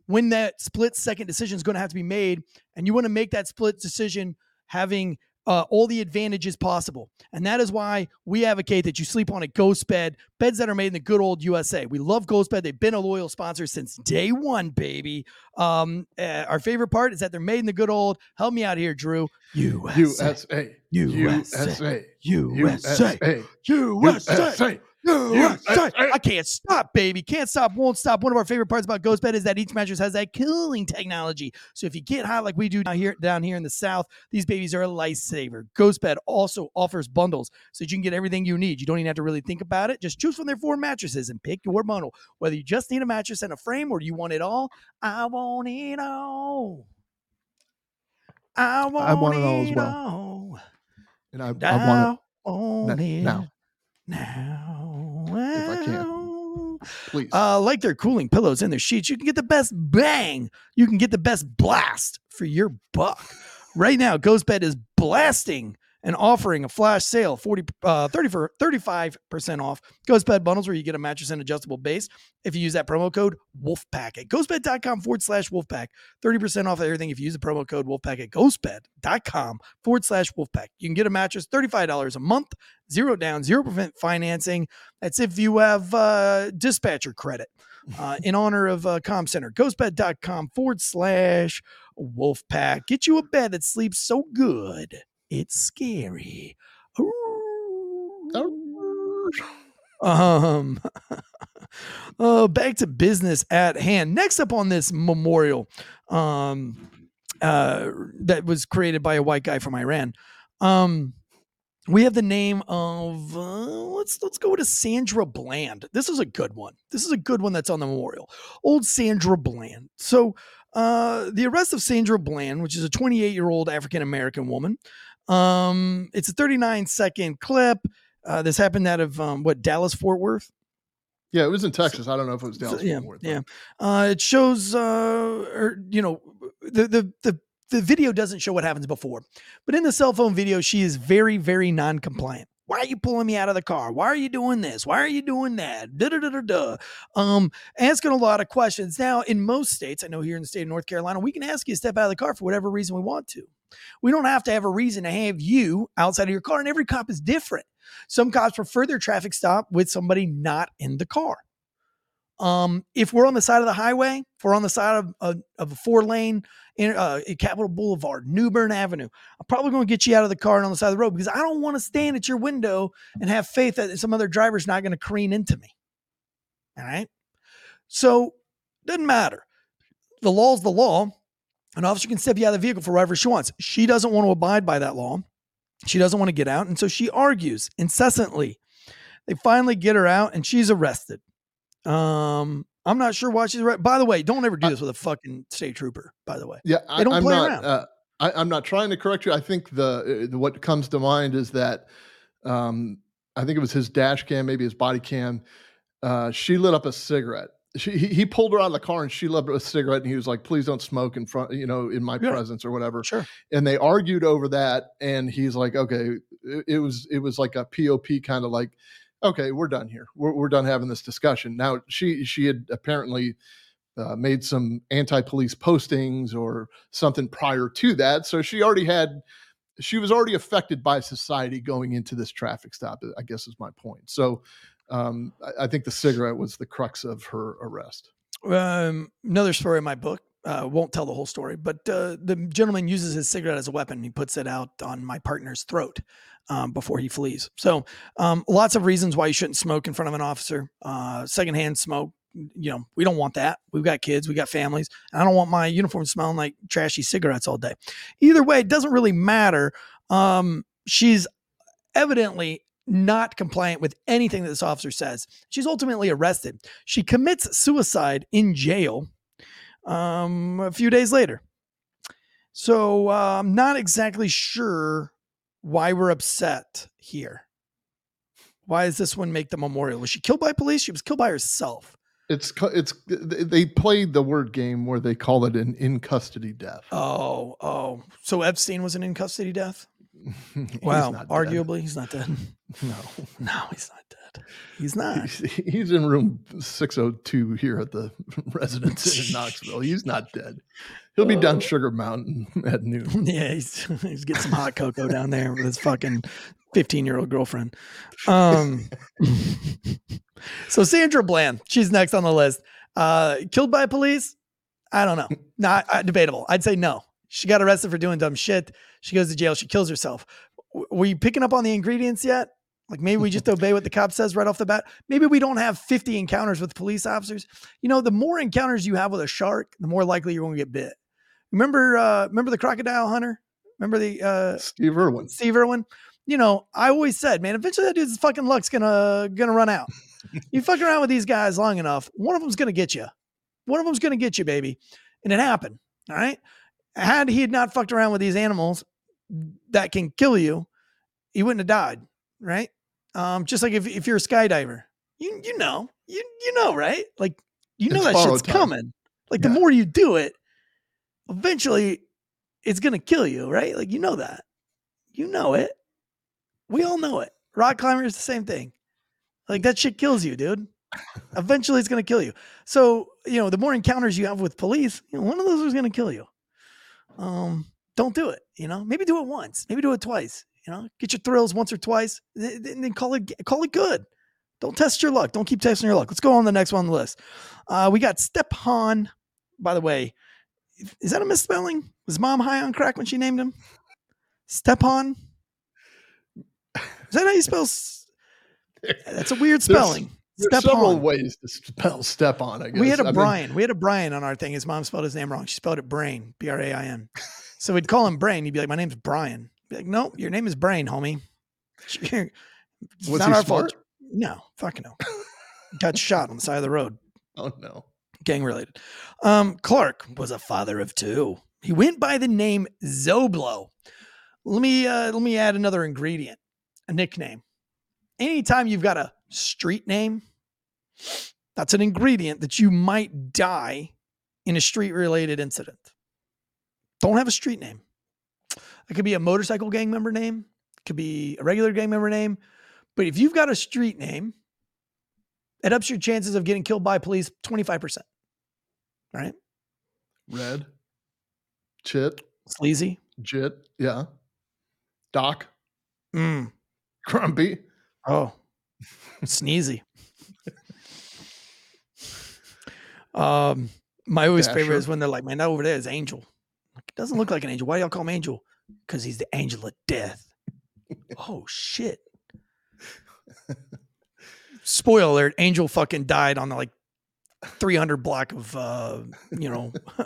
when that split second decision is going to have to be made, and you want to make that split decision having uh, all the advantages possible. And that is why we advocate that you sleep on a ghost bed, beds that are made in the good old USA. We love Ghost Bed. They've been a loyal sponsor since day one, baby. Um, uh, our favorite part is that they're made in the good old, help me out here, Drew, USA. USA. USA. USA. USA. USA. USA. I can't stop, baby. Can't stop, won't stop. One of our favorite parts about Ghost Bed is that each mattress has that cooling technology. So if you get hot like we do down here, down here in the South, these babies are a lifesaver. Ghost Bed also offers bundles so that you can get everything you need. You don't even have to really think about it. Just choose from their four mattresses and pick your bundle. Whether you just need a mattress and a frame or you want it all, I want it all. I want, I want it all as well. All. And I, I want it now. now. Now. If I can. Please. Uh, like their cooling pillows and their sheets, you can get the best bang. You can get the best blast for your buck. Right now, Ghost Bed is blasting and offering a flash sale 40 uh 30 for 35% off. Ghostbed bundles where you get a mattress and adjustable base. If you use that promo code wolfpack at ghostbed.com forward slash wolfpack. 30% off everything if you use the promo code wolfpack at ghostbed.com forward slash wolfpack. You can get a mattress $35 a month zero down 0% financing. That's if you have uh dispatcher credit uh, in honor of uh, Com Center. Ghostbed.com forward slash Wolfpack. Get you a bed that sleeps so good, it's scary. Um, uh, back to business at hand. Next up on this memorial, um, uh, that was created by a white guy from Iran. Um, we have the name of uh, let's let's go to Sandra Bland. This is a good one. This is a good one that's on the memorial. Old Sandra Bland. So uh, the arrest of Sandra Bland, which is a 28 year old African American woman. Um, it's a 39 second clip. Uh, this happened out of um, what Dallas Fort Worth. Yeah, it was in Texas. I don't know if it was Dallas. So, yeah, Fort Worth, yeah. Uh, it shows, uh, or, you know, the the the the video doesn't show what happens before, but in the cell phone video, she is very very non-compliant. Why are you pulling me out of the car? Why are you doing this? Why are you doing that? Da da da da da. Um, asking a lot of questions. Now, in most states, I know here in the state of North Carolina, we can ask you to step out of the car for whatever reason we want to. We don't have to have a reason to have you outside of your car, and every cop is different. Some cops prefer their traffic stop with somebody not in the car. Um, if we're on the side of the highway, if we're on the side of, of, a four lane in uh, Capital Boulevard, New Bern Avenue, I'm probably going to get you out of the car and on the side of the road because I don't want to stand at your window and have faith that some other driver's not going to careen into me. All right. So doesn't matter. The law's the law. An officer can step you out of the vehicle for whatever she wants. She doesn't want to abide by that law. She doesn't want to get out. And so she argues incessantly. They finally get her out and she's arrested. Um, I'm not sure why she's arrested. By the way, don't ever do this with a fucking state trooper, by the way. Yeah, They don't I, am play not. around. Uh, I, I'm not trying to correct you. I think the, uh, the what comes to mind is that um, I think it was his dash cam, maybe his body cam. Uh, she lit up a cigarette. She, he, pulled her out of the car and she up a cigarette and he was like, "Please don't smoke in front, you know, in my Yeah. presence or whatever." Sure. And they argued over that, and he's like, "Okay, it, it was it was like a pop kind of like, okay, we're done here. We're we're done having this discussion." Now she she had apparently uh, made some anti-police postings or something prior to that so she already had she was already affected by society going into this traffic stop i guess is my point so um, I, I think the cigarette was the crux of her arrest Um, another story in my book. Uh, won't tell the whole story, but uh, the gentleman uses his cigarette as a weapon. He puts it out on my partner's throat um, before he flees. So, um, lots of reasons why you shouldn't smoke in front of an officer. Uh, secondhand smoke, you know, we don't want that. We've got kids, we got families. I don't want my uniform smelling like trashy cigarettes all day. Either way, it doesn't really matter. Um, she's evidently not compliant with anything that this officer says. She's ultimately arrested. She commits suicide in jail um, a few days later. So uh, I'm not exactly sure why we're upset here. Why does this one make the memorial? Was she killed by police? She was killed by herself. it's it's they played the word game where they call it an in custody death Oh, oh. So Epstein was an in custody death? He's Wow. dead. Arguably, he's not dead. no No, he's not dead. He's not. he's, he's in room 602 here at the residence in knoxville he's not dead he'll be down sugar mountain at noon Yeah, he's he's getting some hot cocoa down there with his fucking 15 year old girlfriend. Um, so Sandra Bland, she's next on the list. Uh, killed by police? I don't know. Not uh, debatable. I'd say no. She got arrested for doing dumb shit. She goes to jail. She kills herself. W- Were you picking up on the ingredients yet? Like maybe we just obey what the cop says right off the bat. Maybe we don't have 50 encounters with police officers. You know, the more encounters you have with a shark, the more likely you're going to get bit. Remember, uh, remember the crocodile hunter? Remember the uh, steve irwin Steve Irwin. You know, I always said, man, eventually that dude's fucking luck's gonna gonna run out. you fuck around with these guys long enough, one of them's gonna get you. One of them's gonna get you, baby. And it happened. All right. Had he had not fucked around with these animals that can kill you, he wouldn't have died. Right. Um, just like if, if you're a skydiver, you you know, you you know, right? Like you know It's that shit's time. coming. Like the more you do it, eventually it's gonna kill you, right? Like you know that. You know it. We all know it. Rock climber is the same thing. Like that shit kills you, dude. Eventually, it's gonna kill you. So you know, the more encounters you have with police, you know, one of those is gonna kill you. Um, don't do it. You know, maybe do it once, maybe do it twice. You know, get your thrills once or twice, and then call it call it good. Don't test your luck. Don't keep testing your luck. Let's go on to the next one on the list. Uh, we got Stephon. By the way, is that a misspelling? Was mom high on crack when she named him? Stephon. Is that how you spell? s- That's a weird spelling. There's Step several on. ways to spell step on. I guess We had I a mean, Brian. we had a Brian on our thing. His mom spelled his name wrong. She spelled it Brain, B R A I N. So we'd call him Brain. He'd be like, "My name's Brian." Be like, "No, your name is Brain, homie." It's Was not our smart? fault. No, fuck no. Got shot on the side of the road. Oh no. gang related. Um, Clark was a father of two. He went by the name Zoblo. Let me uh, let me add another ingredient, a nickname. Anytime you've got a street name, that's an ingredient that you might die in a street related incident. Don't have a street name. It could be a motorcycle gang member name, it could be a regular gang member name, but if you've got a street name, it ups your chances of getting killed by police 25%. Right? Red. Chit. Sleazy. Jit. Yeah. Doc. Mm. Grumpy. Oh, sneezy. um, my always favorite is when they're like, "Man, that over there is Angel." Like, it doesn't look like an angel. Why do y'all call him Angel? Because he's the angel of death. oh shit! Spoiler alert: Angel fucking died on the like 300 block of uh, you know.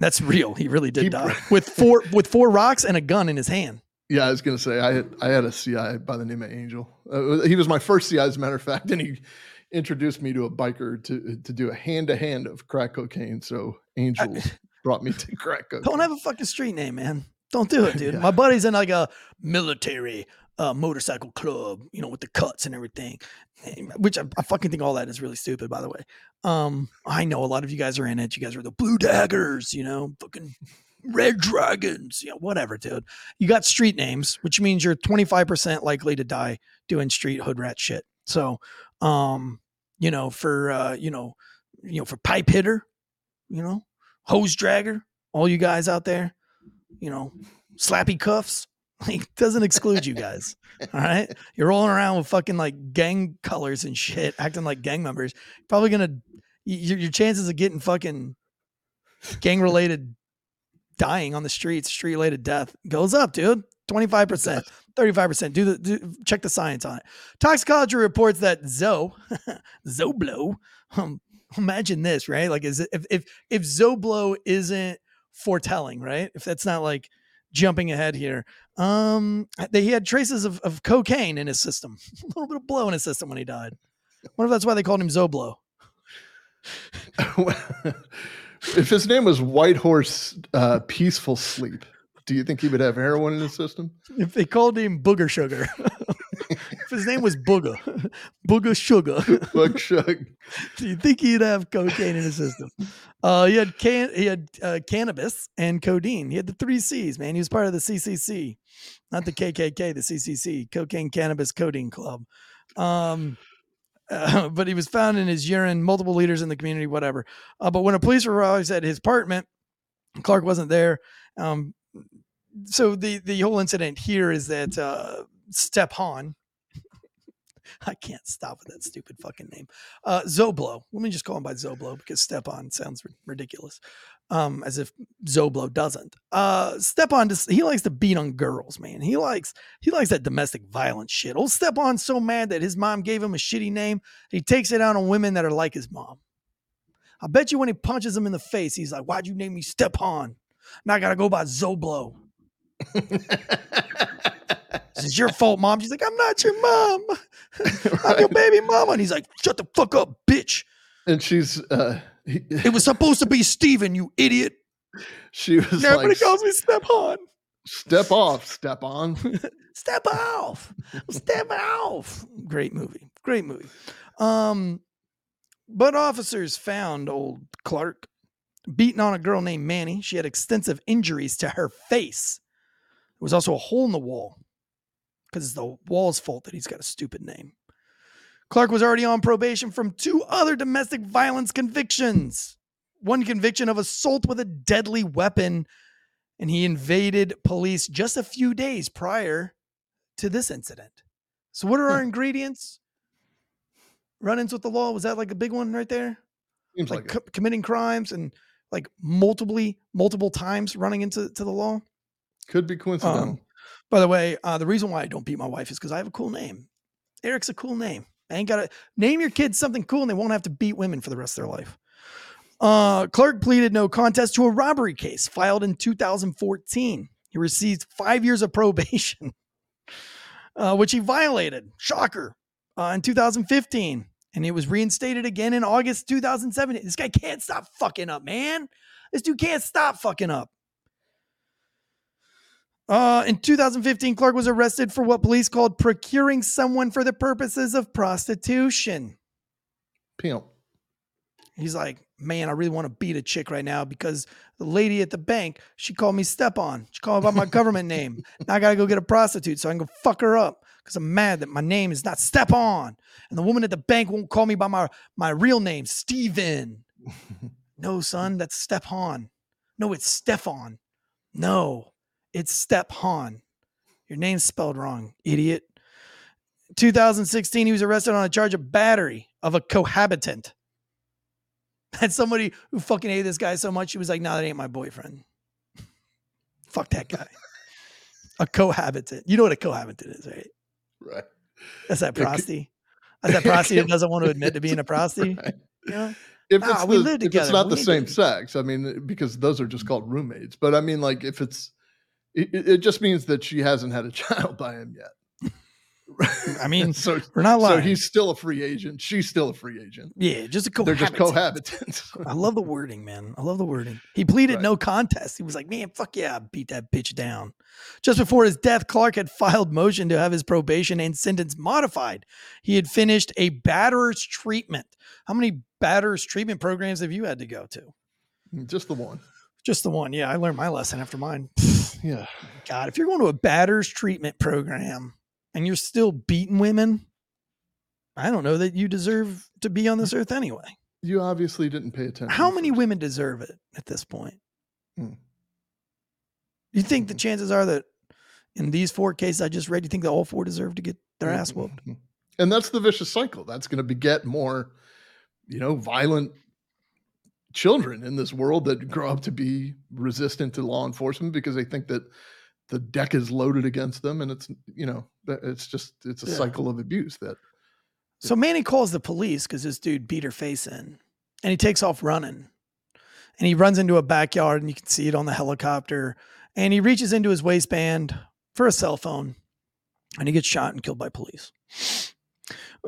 That's real. He really did He- die with four with four rocks and a gun in his hand. Yeah, I was gonna say I had I had a CI by the name of Angel. Uh, he was my first CI, as a matter of fact, and he introduced me to a biker to to do a hand to hand of crack cocaine. So Angel brought me to crack cocaine. Don't have a fucking street name, man. Don't do it, dude. Yeah. My buddy's in like a military uh, motorcycle club, you know, with the cuts and everything. Which I, I fucking think all that is really stupid, by the way. Um, I know a lot of you guys are in it. You guys are the blue daggers, you know, fucking red dragons, you know, whatever, dude. You got street names, which means you're 25% likely to die doing street hood rat shit. So, um, you know, for uh, you know, you know, for pipe hitter, you know, hose dragger, all you guys out there, you know, slappy cuffs. Like doesn't exclude you guys. All right. You're rolling around with fucking like gang colors and shit, acting like gang members. Probably gonna your, your chances of getting fucking gang related dying on the streets, street related death goes up, dude. 25%, 35%. Do the do, check the science on it. Toxicology reports that Zo, Zoblo, um, imagine this, right? Like, is it, if if if Zoblo isn't foretelling, right? If that's not like jumping ahead here, um, they, he had traces of, of cocaine in his system, a little bit of blow in his system when he died. Wonder if that's why they called him Zoblo? if his name was White Horse uh, Peaceful Sleep, do you think he would have heroin in his system? If they called him Booger Sugar, if his name was Booger, Booger Sugar, Buck Shug. do you think he'd have cocaine in his system? Uh, he had can he had uh, cannabis and codeine. He had the three C's, man. He was part of the CCC, not the KKK, the CCC, Cocaine Cannabis Codeine Club. Um, uh, but he was found in his urine, multiple leaders in the community, whatever. Uh, but when a police arrived at his apartment, Clark wasn't there. Um, so the the whole incident here is that uh, I can't stop with that stupid fucking name. Uh, Zoblo. Let me just call him by Zoblo because Stephon sounds ri- ridiculous. Um, as if Zoblo doesn't. Uh, Stephon just he likes to beat on girls, man. He likes he likes that domestic violence shit. Old Stephon's so mad that his mom gave him a shitty name. He takes it out on women that are like his mom. I bet you when he punches him in the face, he's like, "Why'd you name me Stephon? Now I gotta go by Zoblo." This is your fault, mom. She's like, I'm not your mom. I'm your baby mama. And he's like, shut the fuck up, bitch. And she's uh, he, It was supposed to be Steven, you idiot. she was Everybody like, calls me Step On. "Step off, step on." Step off. Step off. Great movie. Great movie. Um, but officers found old Clark beating on a girl named Manny. She had extensive injuries to her face. There was also a hole in the wall. Because it's the wall's fault that he's got a stupid name. Clark was already on probation from two other domestic violence convictions one conviction of assault with a deadly weapon, and he invaded police just a few days prior to this incident. So, what are our ingredients? Run ins with the law. Was that like a big one right there? Seems like like, co- committing crimes and like multiply multiple times running into to the law. could be coincidental. Um, by the way, uh, the reason why I don't beat my wife is because I have a cool name. Eric's a cool name. I ain't got to name your kids something cool and they won't have to beat women for the rest of their life. Uh, Clark pleaded no contest to a robbery case filed in 2014. He received five years of probation, uh, which he violated. Shocker. Uh, in 2015. And it was reinstated again in August 2017. This guy can't stop fucking up, man. This dude can't stop fucking up. Uh, in 2015, Clark was arrested for what police called procuring someone for the purposes of prostitution. Pimp. He's like, man, I really want to beat a chick right now because the lady at the bank, she called me step on. She called me by my government name. Now I got to go get a prostitute so I can go fuck her up because I'm mad that my name is not step on. And the woman at the bank won't call me by my, my real name, Steven. no, son, that's step on. No, it's Stefan. No, it's step on. Your name's spelled wrong, idiot. 2016, he was arrested on a charge of battery of a cohabitant. Had somebody who fucking hated this guy so much, he was like, "No, that ain't my boyfriend. Fuck that guy." a cohabitant. You know what a cohabitant is, right? Right. That's that prosty. That's that prosty that doesn't want to admit to being a prosty. Right. You know? If Nah, it's, we the- live if it's not We the same doing- sex, I mean, because those are just called roommates. But I mean, like, if it's, it, it just means that she hasn't had a child by him yet. I mean, so we're not lying. so he's still a free agent. She's still a free agent. Yeah, just a They're just cohabitants. I love the wording, man. I love the wording. He pleaded Right. no contest. He was like, man, fuck yeah, I beat that bitch down. Just before his death, Clark had filed motion to have his probation and sentence modified. He had finished a batter's treatment. How many batter's treatment programs have you had to go to? just the one. Just the one. Yeah, I learned my lesson after mine. Yeah. God, if you're going to a batter's treatment program and you're still beating women, I don't know that you deserve to be on this earth anyway. You obviously didn't pay attention. How many first- women deserve it at this point? Hmm. You think the chances are that in these four cases I just read, you think that all four deserve to get their ass whooped? Mhm. And that's the vicious cycle. That's going to beget more, you know, violent children in this world that grow up to be resistant to law enforcement because they think that the deck is loaded against them, and it's you know, it's just it's a Yeah. cycle of abuse that So Manny calls the police because this dude beat her face in and he takes off running. And he runs into a backyard and you can see it on the helicopter. And he reaches into his waistband for a cell phone and he gets shot and killed by police.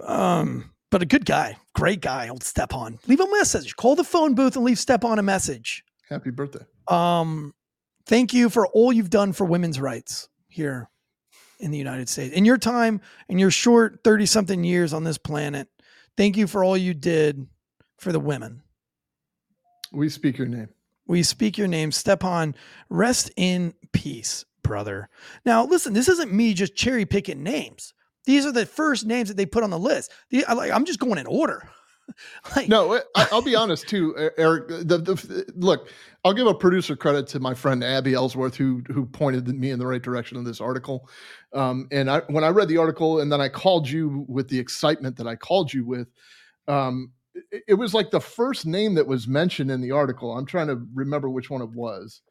Um, but a good guy, great guy, old Stepan. Leave a message. Call the phone booth and leave Stepan a message. happy birthday. Um, thank you for all you've done for women's rights here in the United States. In your time, in your short 30 something years on this planet, thank you for all you did for the women. We speak your name. We speak your name, Stepan. Rest in peace, brother. Now, listen, this isn't me just cherry picking names. These are the first names that they put on the list. The, I, like, I'm just going in order. like, No, I, I'll be honest too, Eric. The, the, look, I'll give a producer credit to my friend Abby Ellsworth who who pointed me in the right direction in this article. Um, and I, when I read the article, and then I called you with the excitement that I called you with, um, it, it was like the first name that was mentioned in the article. I'm trying to remember which one it was.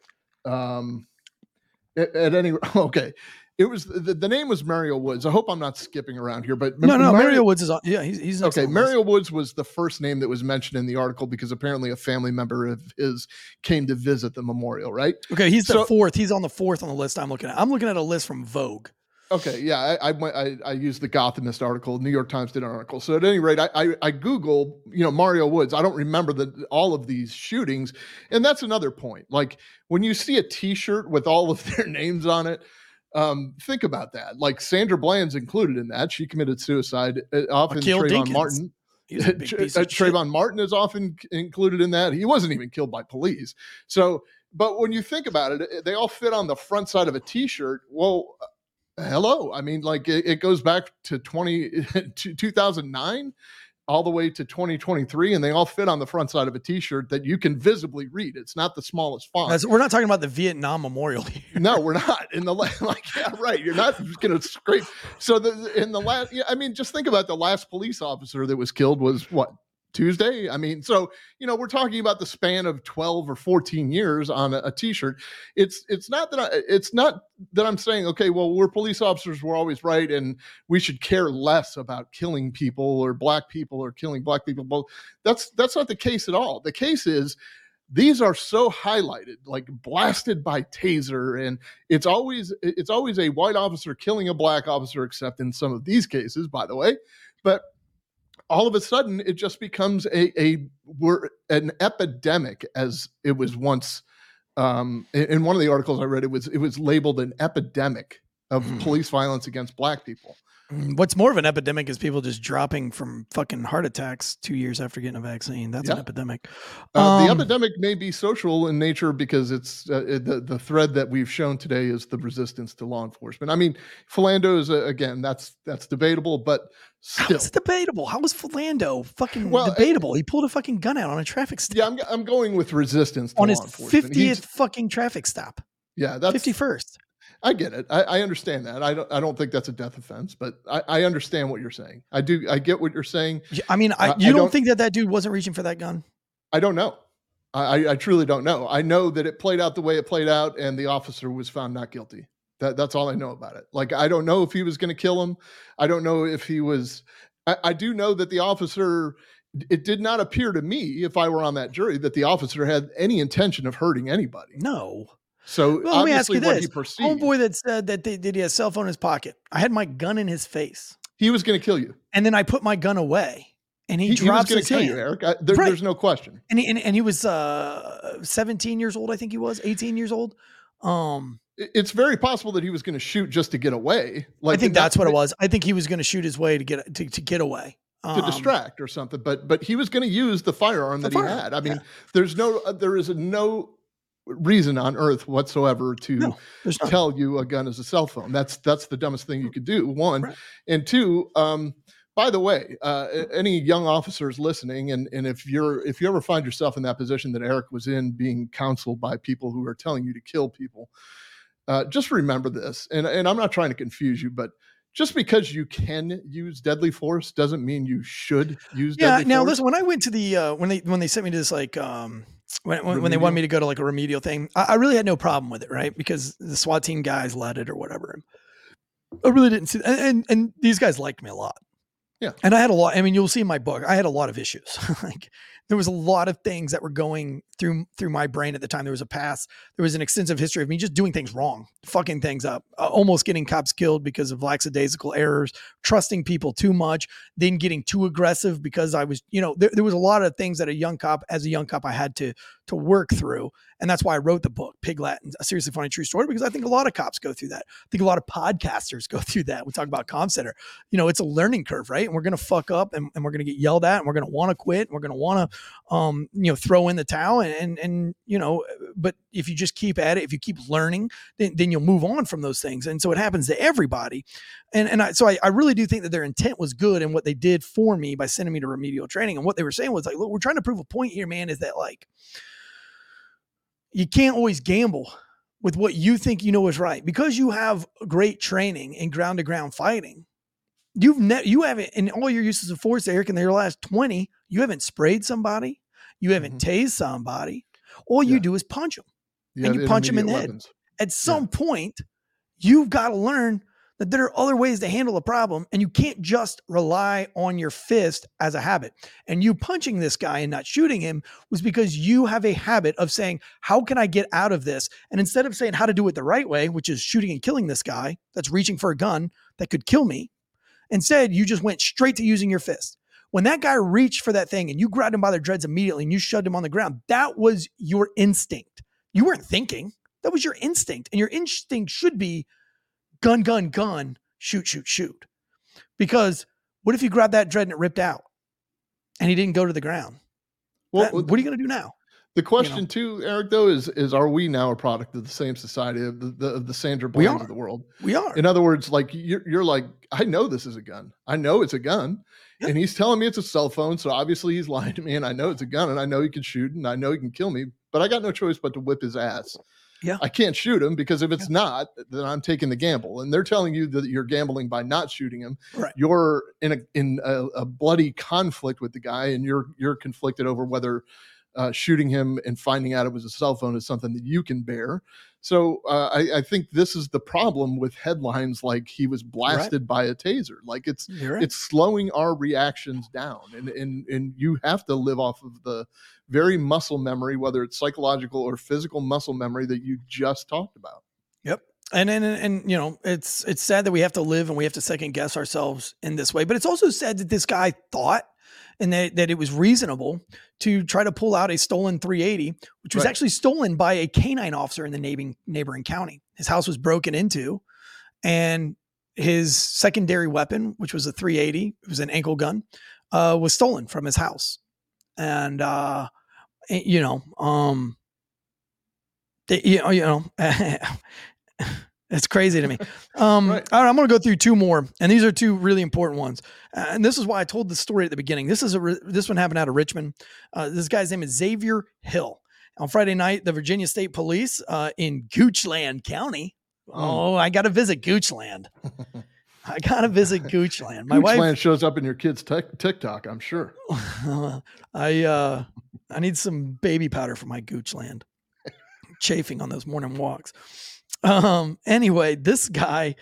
Um, at, at any okay, it was the, the name was Mario Woods. I hope I'm not skipping around here, but no, no, Mario- Mario Woods is on. Yeah, he's, he's Okay. Mario Woods was the first name that was mentioned in the article because apparently a family member of his came to visit the memorial, right? Okay, he's the fourth. He's on the fourth on the list I'm looking at. I'm looking at a list from Vogue. Okay, yeah, I I, went- I I used the Gothamist article. New York Times did an article. So at any rate, I, I I Google, you know, Mario Woods. I don't remember the all of these shootings, and that's another point. Like when you see a T-shirt with all of their names on it, um, think about that. Like Sandra Bland's included in that. She committed suicide. Uh, often Akil Trayvon Dinkins. Martin. He's a big uh. Trayvon Martin is often included in that. He wasn't even killed by police. So, but when you think about it, they all fit on the front side of a T-shirt. Well, hello. I mean, like it, it goes back to 20 to 2009 all the way to 2023 and they all fit on the front side of a t-shirt that you can visibly read. It's not the smallest font. That's- we're not talking about the Vietnam Memorial here. no, we're not in the like yeah, right. You're not going to scrape. So the in the last, yeah, I mean, just think about the last police officer that was killed was what Tuesday. I mean, so you know, we're talking about the span of 12 or 14 years on a a t-shirt. It's it's not that I, it's not that I'm saying okay, well, we're police officers, we're always right, and we should care less about killing people or black people or killing black people. Both that's that's not the case at all. The case is these are so highlighted like blasted by taser and it's always it's always a white officer killing a black officer except in some of these cases by the way but all of a sudden it just becomes a a we're an epidemic as it was once um in, one of the articles i read it was it was labeled an epidemic of police violence against black people What's more of an epidemic is people just dropping from fucking heart attacks two years after getting a vaccine. That's an epidemic. Uh, the Um, epidemic may be social in nature because it's uh, it- the the thread that we've shown today is the resistance to law enforcement. I mean, Philando is uh, again that's that's debatable, but How still, is it debatable? How was Philando fucking Well, debatable? He pulled a fucking gun out on a traffic stop yeah, I'm I'm going with resistance to on law his fiftieth fucking traffic stop. yeah, that's Fifty first. I get it. I, I understand that. I don't I don't think that's a death offense, but I, I understand what you're saying. I do. I get what you're saying. I mean, I, you don't, don't- think that that dude wasn't reaching for that gun? I don't know. I, I- I truly don't know. I know that it played out the way it played out, and the officer was found not guilty. That that's all I know about it. Like I don't know if he was going to kill him. I don't know if he was. I, I do know that the officer. It did not appear to me, if I were on that jury, that the officer had any intention of hurting anybody. No. So Well, let me ask you this: perceived, homeboy that said that they, that he had a cell phone in his pocket. I had my gun in his face, he was going to kill you. and then I put my gun away, and he, He, he was drops going his to kill hand. you, Eric. I, there, Right. There's no question. And he, and, and he was uh 17 years old, I think he was 18 years old. Um, It's very possible that he was going to shoot just to get away. Like I think that- that's what it was. I think he was going to shoot his way to get to, to get away. to Um, distract or something but but he was going to use the firearm The that firearm, he had i mean there's no uh, there is no reason on earth whatsoever to No, tell you a gun is a cell phone that's that's the dumbest thing you could do one Right. and two um by the way uh any young officers listening and and if you're if you ever find yourself in that position that eric was in being counseled by people who are telling you to kill people uh, just remember this and and i'm not trying to confuse you but just because you can use deadly force doesn't mean you should use Yeah. Now force. listen, when I went to the uh, when they when they sent me to this like um when when, when they wanted me to go to like a remedial thing, I, I really had no problem with it, right? Because the SWAT team guys led it or whatever. I really didn't see, and, and and these guys liked me a lot. Yeah. And I had a lot. I mean, you'll see in my book. I had a lot of issues. like there was a lot of things that were going through through my brain at the time. There was a past. There was an extensive history of me just doing things wrong, fucking things up, uh, almost getting cops killed because of lackadaisical errors, trusting people too much, then getting too aggressive because I was, you know, there, there was a lot of things that a young cop, as a young cop, I had to to work through, and that's why I wrote the book, Pig Latin, a seriously funny true story, because I think a lot of cops go through that. I think a lot of podcasters go through that. We talk about Com Center, you know, it's a learning curve, right? And we're gonna fuck up, and, and we're gonna get yelled at, and we're gonna want to quit, and we're gonna want to, um, you know, throw in the towel, and, and and you know, but if you just keep at it, if you keep learning, then then you'll move on from those things, and so it happens to everybody, and and I, so I, I really do think that their intent was good and what they did for me by sending me to remedial training, and what they were saying was like, look, we're trying to prove a point here, man, is that like you can't always gamble with what you think you know is right because you have great training in ground to ground fighting. You've ne- you haven't in all your uses of force, Eric, in your last 20, you haven't sprayed somebody, you haven't tased somebody. All you Yeah. do is punch them You and you punch them in the intermediate head. At some point, you've got to learn that there are other ways to handle a problem and you can't just rely on your fist as a habit. And you punching this guy and not shooting him was because you have a habit of saying, How can I get out of this? And instead of saying how to do it the right way, which is shooting and killing this guy that's reaching for a gun that could kill me, instead, you just went straight to using your fist. When that guy reached for that thing and you grabbed him by the dreads immediately and you shoved him on the ground, that was your instinct. You weren't thinking. That was your instinct. And your instinct should be gun, gun, gun, shoot, shoot, shoot. Because what if you grabbed that dread and it ripped out and he didn't go to the ground? Well, That- what are you going to do now? The question too, Eric, though, is is are we now a product of the same society of the, the of the Sandra are. of the world? We are. In other words, like you're, you're like, I know this is a gun. I know it's a gun. And he's telling me it's a cell phone. So obviously he's lying to me. And I know it's a gun and I know he can shoot and I know he can kill me. But I got no choice but to whip his ass. Yeah. I can't shoot him because if it's not, then I'm taking the gamble. And they're telling you that you're gambling by not shooting him. Right. You're in a in a, a bloody conflict with the guy, and you're you're conflicted over whether uh, shooting him and finding out it was a cell phone is something that you can bear. So uh, I, I think this is the problem with headlines like he was blasted by a taser. Like it's right. it's slowing our reactions down, and and and you have to live off of the very muscle memory, whether it's psychological or physical muscle memory that you just talked about. Yep. And and and, and you know, it's it's sad that we have to live and we have to second guess ourselves in this way. But it's also sad that this guy thought and that, that it was reasonable to try to pull out a stolen 380, which was Right. actually stolen by a canine officer in the neighboring neighboring county. His house was broken into, and his secondary weapon, which was a 380, it was an ankle gun, uh, was stolen from his house. And uh, you know, um, they, you know, you know, it's crazy to me. Um, Right. all right, I'm going to go through two more, and these are two really important ones. Uh, and this is why I told the story at the beginning. This is a this one happened out of Richmond. Uh, this guy's name is Xzavier Hill. On Friday night, the Virginia State Police uh, in Goochland County. Oh, I got to visit Goochland. I got to visit Goochland. My wife Goochland shows up in your kid's tic- TikTok, I'm sure. I uh I need some baby powder for my Goochland. Chafing on those morning walks. Um anyway, this guy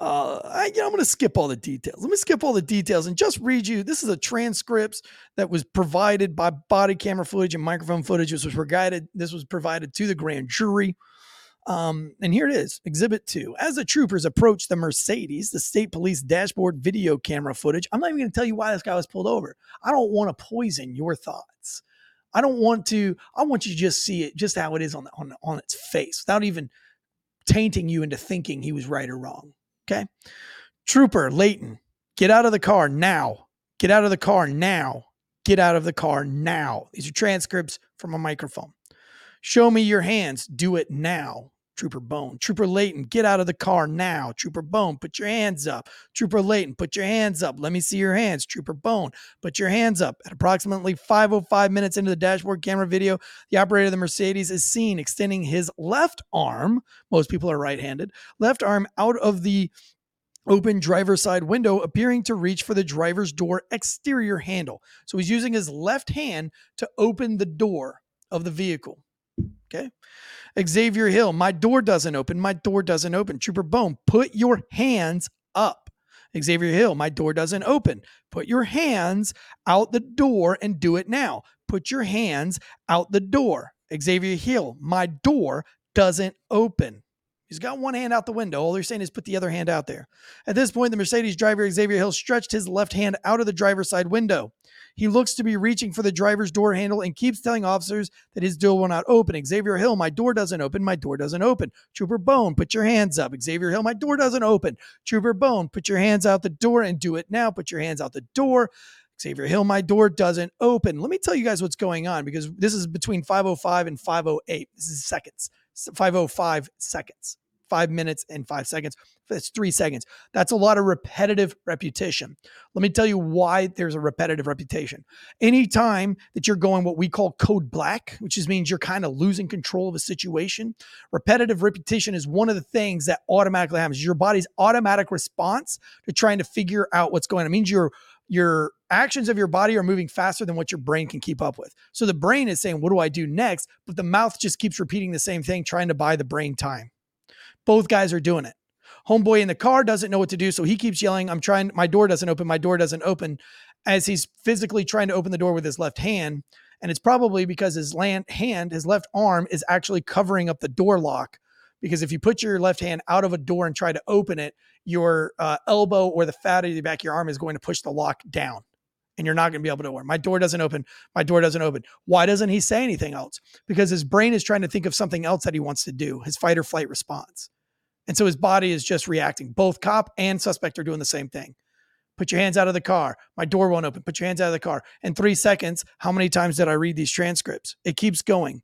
uh I you know, I'm going to skip all the details. Let me skip all the details and just read you. This is a transcripts that was provided by body camera footage and microphone footage. This was provided this was provided to the grand jury. Um, and here it is Exhibit two. As the troopers approached the Mercedes, the state police dashboard video camera footage. I'm not even going to tell you why this guy was pulled over. I don't want to poison your thoughts. I don't want to, I want you to just see it just how it is on, the, on, on its face without even tainting you into thinking he was right or wrong. Okay. Trooper Leighton, get out of the car now. Get out of the car now. Get out of the car now. These are transcripts from a microphone. Show me your hands. Do it now. Trooper Bone. Trooper Layton, get out of the car now. Trooper Bone, put your hands up. Trooper Layton, put your hands up. Let me see your hands. Trooper Bone, put your hands up. At approximately 505 minutes into the dashboard camera video, the operator of the Mercedes is seen extending his left arm. Most people are right handed. Left arm out of the open driver's side window, appearing to reach for the driver's door exterior handle. So he's using his left hand to open the door of the vehicle. Okay. Xzavier Hill, my door doesn't open. My door doesn't open. Trooper Bone, put your hands up. Xzavier Hill, my door doesn't open. Put your hands out the door and do it now. Put your hands out the door. Xzavier Hill, my door doesn't open. He's got one hand out the window. All they're saying is put the other hand out there. At this point, the Mercedes driver, Xzavier Hill, stretched his left hand out of the driver's side window. He looks to be reaching for the driver's door handle and keeps telling officers that his door will not open. Xzavier Hill, my door doesn't open. My door doesn't open. Trooper Bone, put your hands up. Xzavier Hill, my door doesn't open. Trooper Bone, put your hands out the door and do it now. Put your hands out the door. Xzavier Hill, my door doesn't open. Let me tell you guys what's going on because this is between 505 and 508. This is seconds. 505 seconds. Five minutes and five seconds. That's three seconds. That's a lot of repetitive repetition. Let me tell you why there's a repetitive repetition. Anytime that you're going what we call code black, which just means you're kind of losing control of a situation, repetitive repetition is one of the things that automatically happens. Your body's automatic response to trying to figure out what's going on. It means your your actions of your body are moving faster than what your brain can keep up with. So the brain is saying, What do I do next? But the mouth just keeps repeating the same thing, trying to buy the brain time. Both guys are doing it. Homeboy in the car doesn't know what to do. So he keeps yelling, I'm trying, my door doesn't open, my door doesn't open, as he's physically trying to open the door with his left hand. And it's probably because his land, hand, his left arm is actually covering up the door lock. Because if you put your left hand out of a door and try to open it, your uh, elbow or the fat of the back of your arm is going to push the lock down and you're not going to be able to open. My door doesn't open. My door doesn't open. Why doesn't he say anything else? Because his brain is trying to think of something else that he wants to do, his fight or flight response. And so his body is just reacting. Both cop and suspect are doing the same thing. Put your hands out of the car. My door won't open. Put your hands out of the car. In three seconds, how many times did I read these transcripts? It keeps going.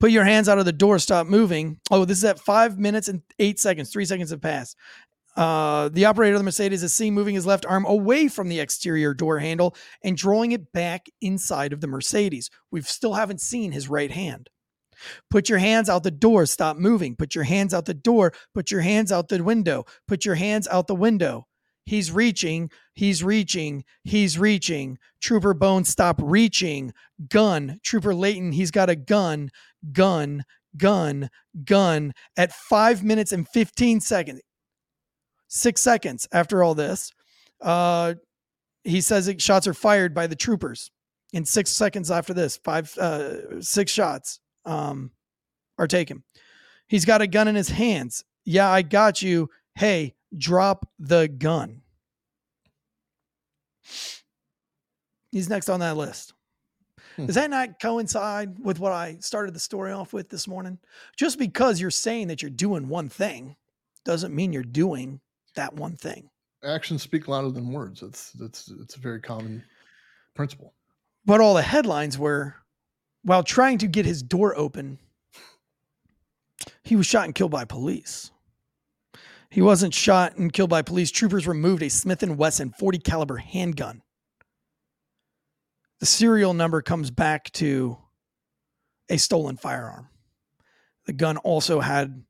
Put your hands out of the door. Stop moving. Oh, this is at five minutes and eight seconds. Three seconds have passed. Uh, the operator of the Mercedes is seen moving his left arm away from the exterior door handle and drawing it back inside of the Mercedes. We still haven't seen his right hand. Put your hands out the door. Stop moving. Put your hands out the door. Put your hands out the window. Put your hands out the window. He's reaching. He's reaching. He's reaching. Trooper Bones, stop reaching. Gun. Trooper Layton, he's got a gun. Gun. Gun. Gun. At five minutes and 15 seconds, six seconds after all this, uh, he says shots are fired by the troopers. In six seconds after this, five, uh, six shots um, are taken. He's got a gun in his hands. Yeah, I got you. Hey, drop the gun. He's next on that list. Hmm. Does that not coincide with what I started the story off with this morning? Just because you're saying that you're doing one thing doesn't mean you're doing that one thing. Actions speak louder than words. That's that's it's a very common principle. But all the headlines were while trying to get his door open, he was shot and killed by police. He wasn't shot and killed by police. Troopers removed a Smith & Wesson 40 caliber handgun. The serial number comes back to a stolen firearm. The gun also had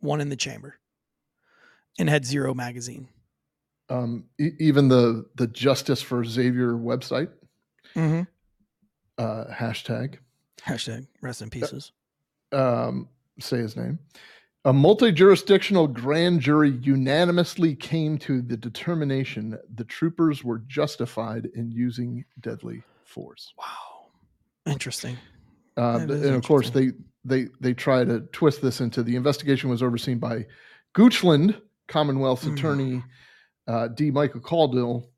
one in the chamber and had zero magazine. Um, e- even the the Justice for Xzavier website Mm-hmm. uh, hashtag Hashtag rest in pieces. um, say his name. A multi jurisdictional grand jury unanimously came to the determination the troopers were justified in using deadly force. Wow. Interesting. Uh, and of course, they they they try to twist this into the investigation was overseen by Goochland, Commonwealth's Mm. attorney uh, D. Michael Caldwell,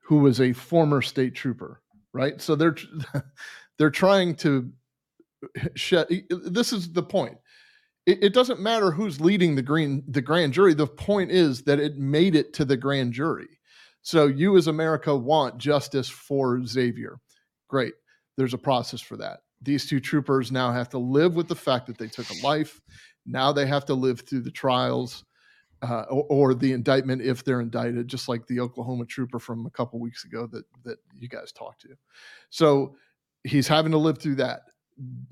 who was a former state trooper. Right, so they're they're trying to shed. This is the point. It, it doesn't matter who's leading the green the grand jury. The point is that it made it to the grand jury. So you, as America, want justice for Xzavier. Great. There's a process for that. These two troopers now have to live with the fact that they took a life. Now they have to live through the trials uh, or, or the indictment if they're indicted, just like the Oklahoma trooper from a couple weeks ago that that you guys talked to. So he's having to live through that.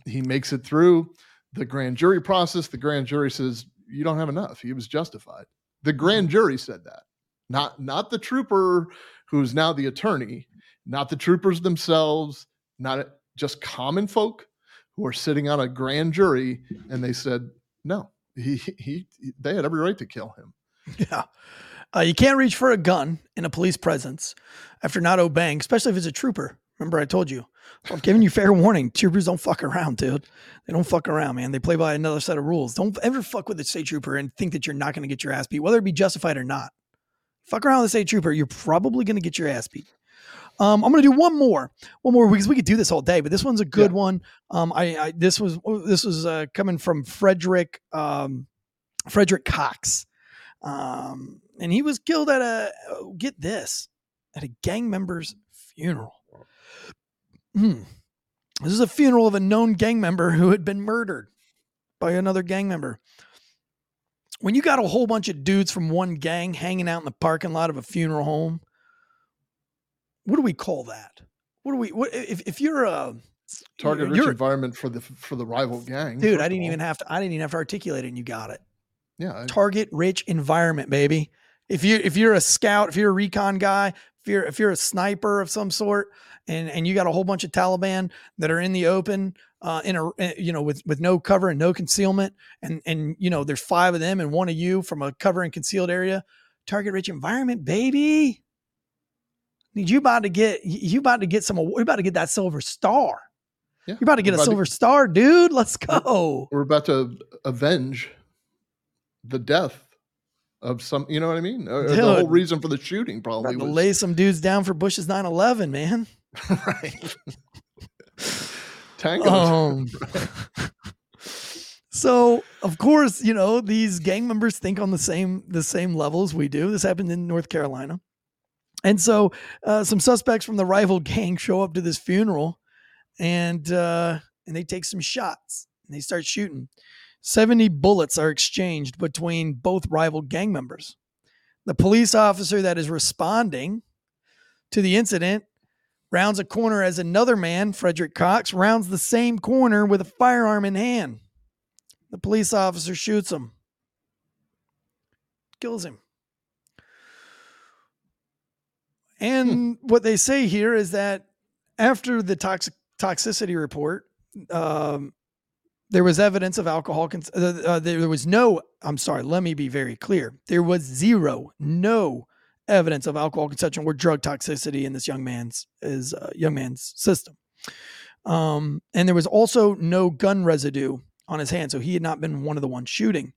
He makes it through the grand jury process. The grand jury says you don't have enough. He was justified. The grand jury said that, not not the trooper who's now the attorney, not the troopers themselves, not just common folk who are sitting on a grand jury, and they said no. He, he, he they had every right to kill him. Yeah. Uh, you can't reach for a gun in a police presence after not obeying, especially if it's a trooper. Remember, I told you, I'm giving you fair warning. Troopers don't fuck around, dude. They don't fuck around, man. They play by another set of rules. Don't ever fuck with a state trooper and think that you're not going to get your ass beat, whether it be justified or not. Fuck around with a state trooper, you're probably going to get your ass beat. Um, I'm going to do one more, one more because we could do this all day, but this one's a good one. Um, I, I this was this was uh, coming from Frederick um, Frederick Cox, um, and he was killed at a oh, get this at a gang member's funeral. Hmm. This is a funeral of a known gang member who had been murdered by another gang member. When you got a whole bunch of dudes from one gang hanging out in the parking lot of a funeral home, what do we call that? What do we? What if if you're a Target rich environment for the for the rival gang. dude? I didn't even have to. I didn't even have to articulate it, and you got it. Yeah, I- Target rich environment, baby. If you if you're a scout, if you're a recon guy, if you're if you're a sniper of some sort, and and you got a whole bunch of Taliban that are in the open, uh, in a uh, you know with with no cover and no concealment, and and you know there's five of them and one of you from a cover and concealed area. Target rich environment, baby. Need you about to get you about to get some you about to get that silver star. Yeah, You're about to get a about to- silver star, dude. Let's go. we're about to avenge the death of some. You know what I mean? Or the whole reason for the shooting probably was lay some dudes down for Bush's 9/11, man. right. Tango. Um, so of course, you know these gang members think on the same the same levels we do. This happened in North Carolina. And so uh, some suspects from the rival gang show up to this funeral and uh, and they take some shots and they start shooting. 70 bullets are exchanged between both rival gang members. The police officer that is responding to the incident rounds a corner as another man, Frederick Cox, rounds the same corner with a firearm in hand. The police officer shoots him, kills him. And what they say here is that after the toxic toxicity report, um, there was evidence of alcohol. Cons- uh, uh, there was no. I'm sorry. Let me be very clear. There was zero, no evidence of alcohol consumption or drug toxicity in this young man's is uh, young man's system. Um, and there was also no gun residue on his hand, so he had not been one of the ones shooting.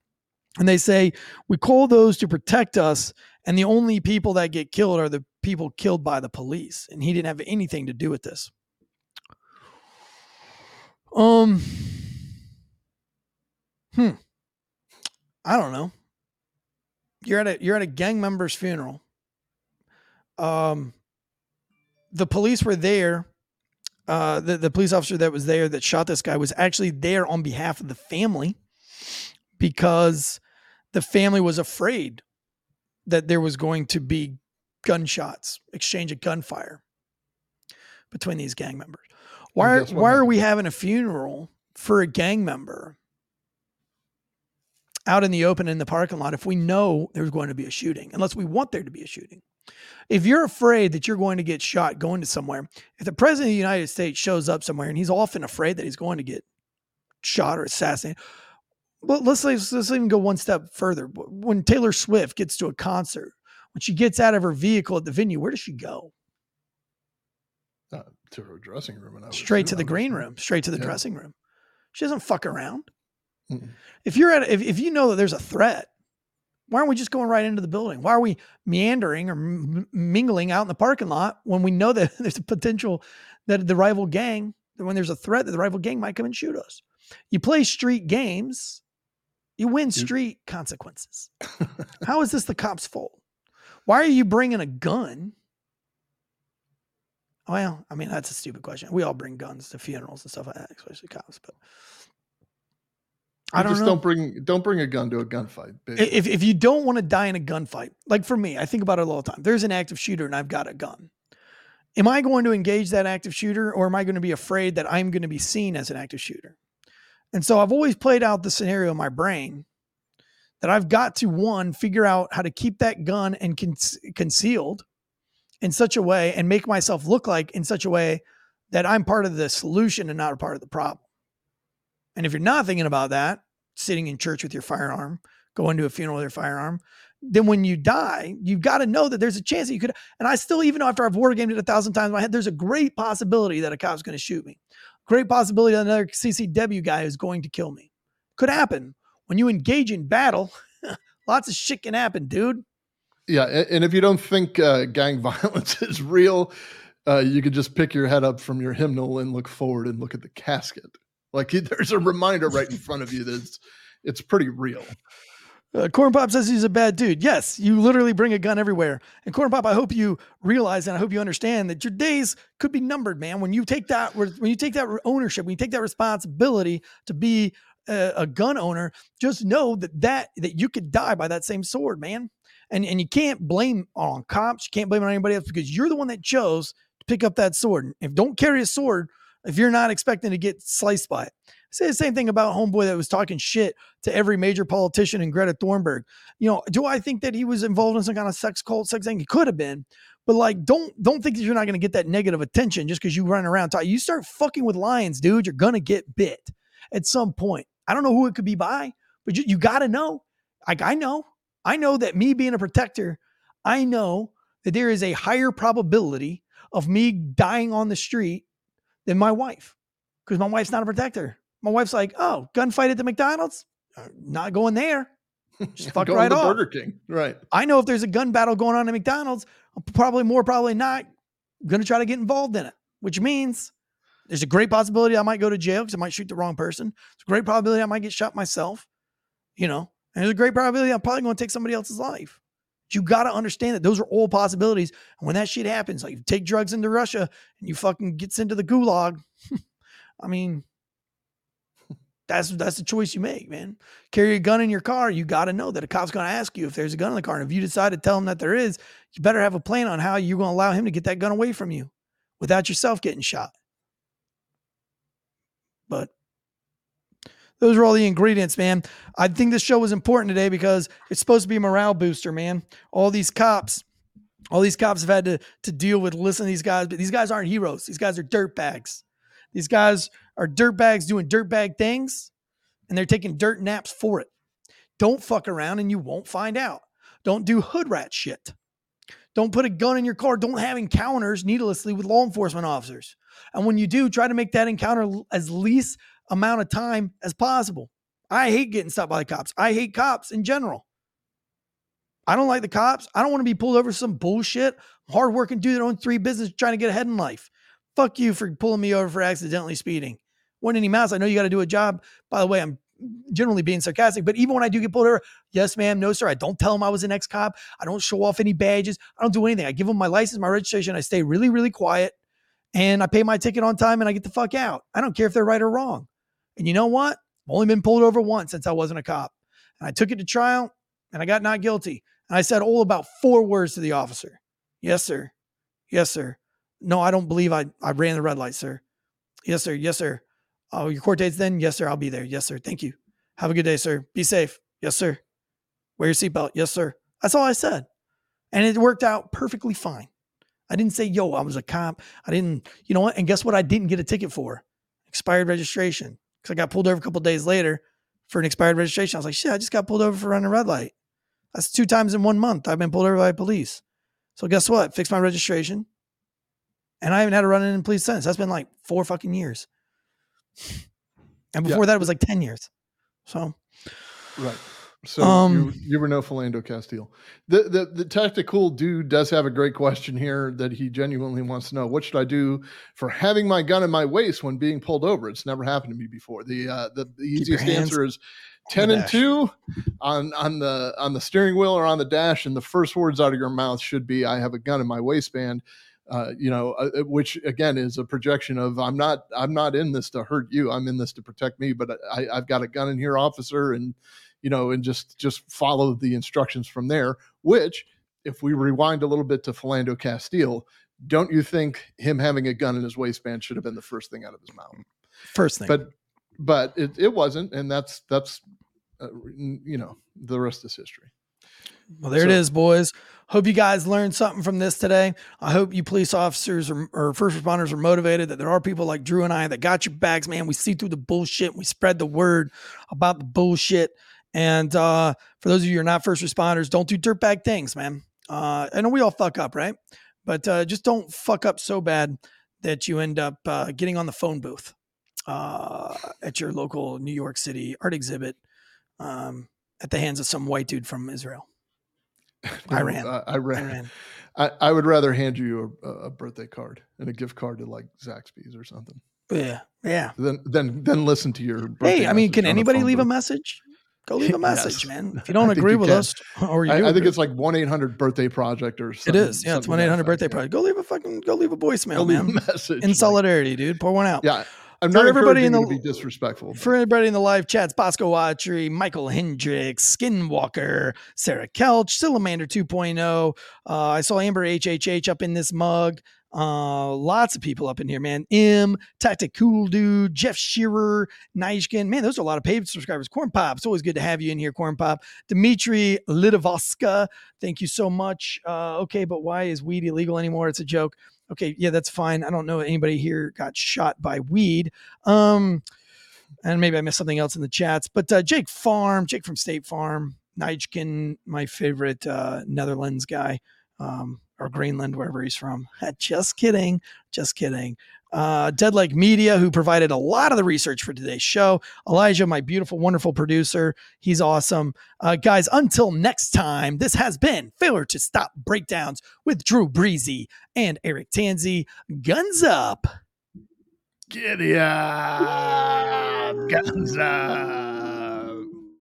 And they say we call those to protect us, and the only people that get killed are the people killed by the police, and he didn't have anything to do with this. Um, hmm. I don't know. You're at a you're at a gang member's funeral. Um, the police were there. Uh, the the police officer that was there that shot this guy was actually there on behalf of the family because the family was afraid that there was going to be gunshots, exchange of gunfire between these gang members. Why why are we having a funeral for a gang member out in the open in the parking lot if we know there's going to be a shooting, unless we want there to be a shooting? If you're afraid that you're going to get shot going to somewhere, if the president of the United States shows up somewhere and he's often afraid that he's going to get shot or assassinated, well, let's, let's let's even go one step further. When Taylor Swift gets to a concert, when she gets out of her vehicle at the venue, where does she go? Uh, to her dressing room. And straight to the green room, straight to the Yeah. dressing room. She doesn't fuck around. Mm-mm. If you're at, if, if you know that there's a threat, why aren't we just going right into the building? Why are we meandering or m- mingling out in the parking lot when we know that there's a potential that the rival gang, that when there's a threat that the rival gang might come and shoot us? You play street games, you win street consequences. How is this the cops' fault? Why are you bringing a gun? Well, I mean, that's a stupid question. We all bring guns to funerals and stuff like that, especially cops. But I don't just know. don't bring don't bring a gun to a gunfight. If, if you don't want to die in a gunfight, like for me, I think about it all the time. There's an active shooter and I've got a gun. Am I going to engage that active shooter or am I going to be afraid that I'm going to be seen as an active shooter? And so I've always played out the scenario in my brain that I've got to one, figure out how to keep that gun and con- concealed in such a way and make myself look like in such a way that I'm part of the solution and not a part of the problem. And if you're not thinking about that, sitting in church with your firearm, going to a funeral with your firearm, then when you die, you've got to know that there's a chance that you could. And I still, even after I've war gamed it a thousand times in my head, there's a great possibility that a cop's going to shoot me. Great possibility that another CCW guy is going to kill me. Could happen. When you engage in battle, lots of shit can happen, dude. Yeah, and if you don't think uh, gang violence is real, uh, you could just pick your head up from your hymnal and look forward and look at the casket. Like there's a reminder right in front of you that it's, it's pretty real. Uh, Corn Pop says he's a bad dude. Yes, you literally bring a gun everywhere. And Corn Pop, I hope you realize and I hope you understand that your days could be numbered, man. When you take that, when you take that ownership, when you take that responsibility to be a, a gun owner, just know that that that you could die by that same sword, man. And and you can't blame on cops. You can't blame on anybody else because you're the one that chose to pick up that sword. If don't carry a sword, if you're not expecting to get sliced by it. Say the same thing about homeboy that was talking shit to every major politician and Greta Thunberg. You know, do I think that he was involved in some kind of sex cult, sex thing? He could have been, but like, don't don't think that you're not going to get that negative attention just because you run around. Talk. You start fucking with lions, dude. You're gonna get bit at some point. I don't know who it could be by, but you, you got to know. Like I know, I know that me being a protector, I know that there is a higher probability of me dying on the street than my wife because my wife's not a protector. My wife's like, oh, gunfight at the McDonald's? Uh, Not going there. Just fuck right to off. Burger King, right? I know if there's a gun battle going on at McDonald's, I'm probably more probably not going to try to get involved in it, which means there's a great possibility I might go to jail because I might shoot the wrong person. It's a great probability I might get shot myself, you know, and there's a great probability I'm probably going to take somebody else's life. You got to understand that those are all possibilities. And when that shit happens, like you take drugs into Russia and you fucking gets into the gulag, I mean, that's that's the choice you make, man. Carry a gun in your car, you got to know that a cop's going to ask you if there's a gun in the car. And if you decide to tell him that there is, you better have a plan on how you're going to allow him to get that gun away from you without yourself getting shot. But those are all the ingredients, man. I think this show was important today because it's supposed to be a morale booster, man. All these cops, all these cops have had to to deal with listening to these guys, but these guys aren't heroes. These guys are dirtbags. These guys are dirtbags doing dirtbag things, and they're taking dirt naps for it. Don't fuck around and you won't find out. Don't do hood rat shit. Don't put a gun in your car. Don't have encounters needlessly with law enforcement officers. And when you do, try to make that encounter as least amount of time as possible. I hate getting stopped by the cops. I hate cops in general. I don't like the cops. I don't want to be pulled over some bullshit. Hardworking dude that owns three businesses trying to get ahead in life. Fuck you for pulling me over for accidentally speeding. Wasn't any mouse. I know you got to do a job. By the way, I'm generally being sarcastic, but even when I do get pulled over, yes, ma'am, no, sir. I don't tell them I was an ex cop. I don't show off any badges. I don't do anything. I give them my license, my registration. I stay really, really quiet and I pay my ticket on time and I get the fuck out. I don't care if they're right or wrong. And you know what? I've only been pulled over once since I wasn't a cop. And I took it to trial and I got not guilty. And I said all about four words to the officer. Yes, sir. Yes, sir. No, I don't believe I, I ran the red light, sir. Yes, sir. Yes, sir. Oh, your court date's then? Yes, sir. I'll be there. Yes, sir. Thank you. Have a good day, sir. Be safe. Yes, sir. Wear your seatbelt. Yes, sir. That's all I said. And it worked out perfectly fine. I didn't say, yo, I was a cop. I didn't, you know what? And guess what? I didn't get a ticket for expired registration because I got pulled over a couple days later for an expired registration. I was like, shit, I just got pulled over for running a red light. That's two times in one month I've been pulled over by police. So guess what? Fixed my registration. And I haven't had a run in police since. That's been like four fucking years. And before yeah. that, it was like 10 years. So, right. So um, you, you, were no Philando Castile. The, the the tactical dude does have a great question here that he genuinely wants to know. What should I do for having my gun in my waist when being pulled over? It's never happened to me before. The uh, the, the easiest answer is ten and two on on the on the steering wheel or on the dash, and the first words out of your mouth should be, "I have a gun in my waistband." Uh, you know, uh, uh which again is a projection of I'm not I'm not in this to hurt you. I'm in this to protect me. But I, I've got a gun in here, officer, and you know, and just just follow the instructions from there. Which, if we rewind a little bit to Philando Castile, don't you think him having a gun in his waistband should have been the first thing out of his mouth? First thing, but but it, it wasn't, and that's that's uh, you know the rest is history. Well, there so, it is, boys. Hope you guys learned something from this today. I hope you police officers or, or, first responders are motivated that there are people like Drew and I that got your bags, man. We see through the bullshit. We spread the word about the bullshit. And uh, for those of you who are not first responders, don't do dirtbag things, man. Uh, I know we all fuck up, right? But uh, just don't fuck up so bad that you end up uh, getting on the phone booth uh, at your local New York City art exhibit um, at the hands of some white dude from Israel. Iran. Uh, Iran. Iran. I, I would rather hand you a, a, birthday card and a gift card to like Zaxby's or something. Yeah, yeah. Then then then listen to your. Hey, I mean, can anybody leave booth. a message? Go leave a message, yes. man. If you don't agree you with can. us, or you I, I think it's like one eight hundred birthday project or something. It is, yeah. It's one eight hundred birthday project. Go leave a fucking go leave a voicemail, go man. A message in solidarity, dude. Pour one out. Yeah. I'm for not everybody in the to be disrespectful. For everybody in the live chats, Bosco Watchery, Michael Hendricks, Skinwalker, Sarah Kelch, Silamander 2.0. Uh, I saw Amber HHH up in this mug. Uh, lots of people up in here, man. M, Tactic Cool Dude, Jeff Shearer, Nijkin. Man, those are a lot of paid subscribers. Corn Pop, it's always good to have you in here, Corn Pop. Dimitri Lidovoska, thank you so much. Uh, okay, but why is weed illegal anymore? It's a joke. Okay, yeah, that's fine. I don't know anybody here got shot by weed. Um, and maybe I missed something else in the chats, but uh, Jake Farm, Jake from State Farm, Nijkin, my favorite uh, Netherlands guy. Um, or Greenland, wherever he's from. just kidding. Just kidding. Uh, Dead Like Media, who provided a lot of the research for today's show. Elijah, my beautiful, wonderful producer. He's awesome. Uh, guys, until next time, this has been Failure to Stop Breakdowns with Drew Breezy and Eric Tanzi. Guns up. Giddy up. Guns up.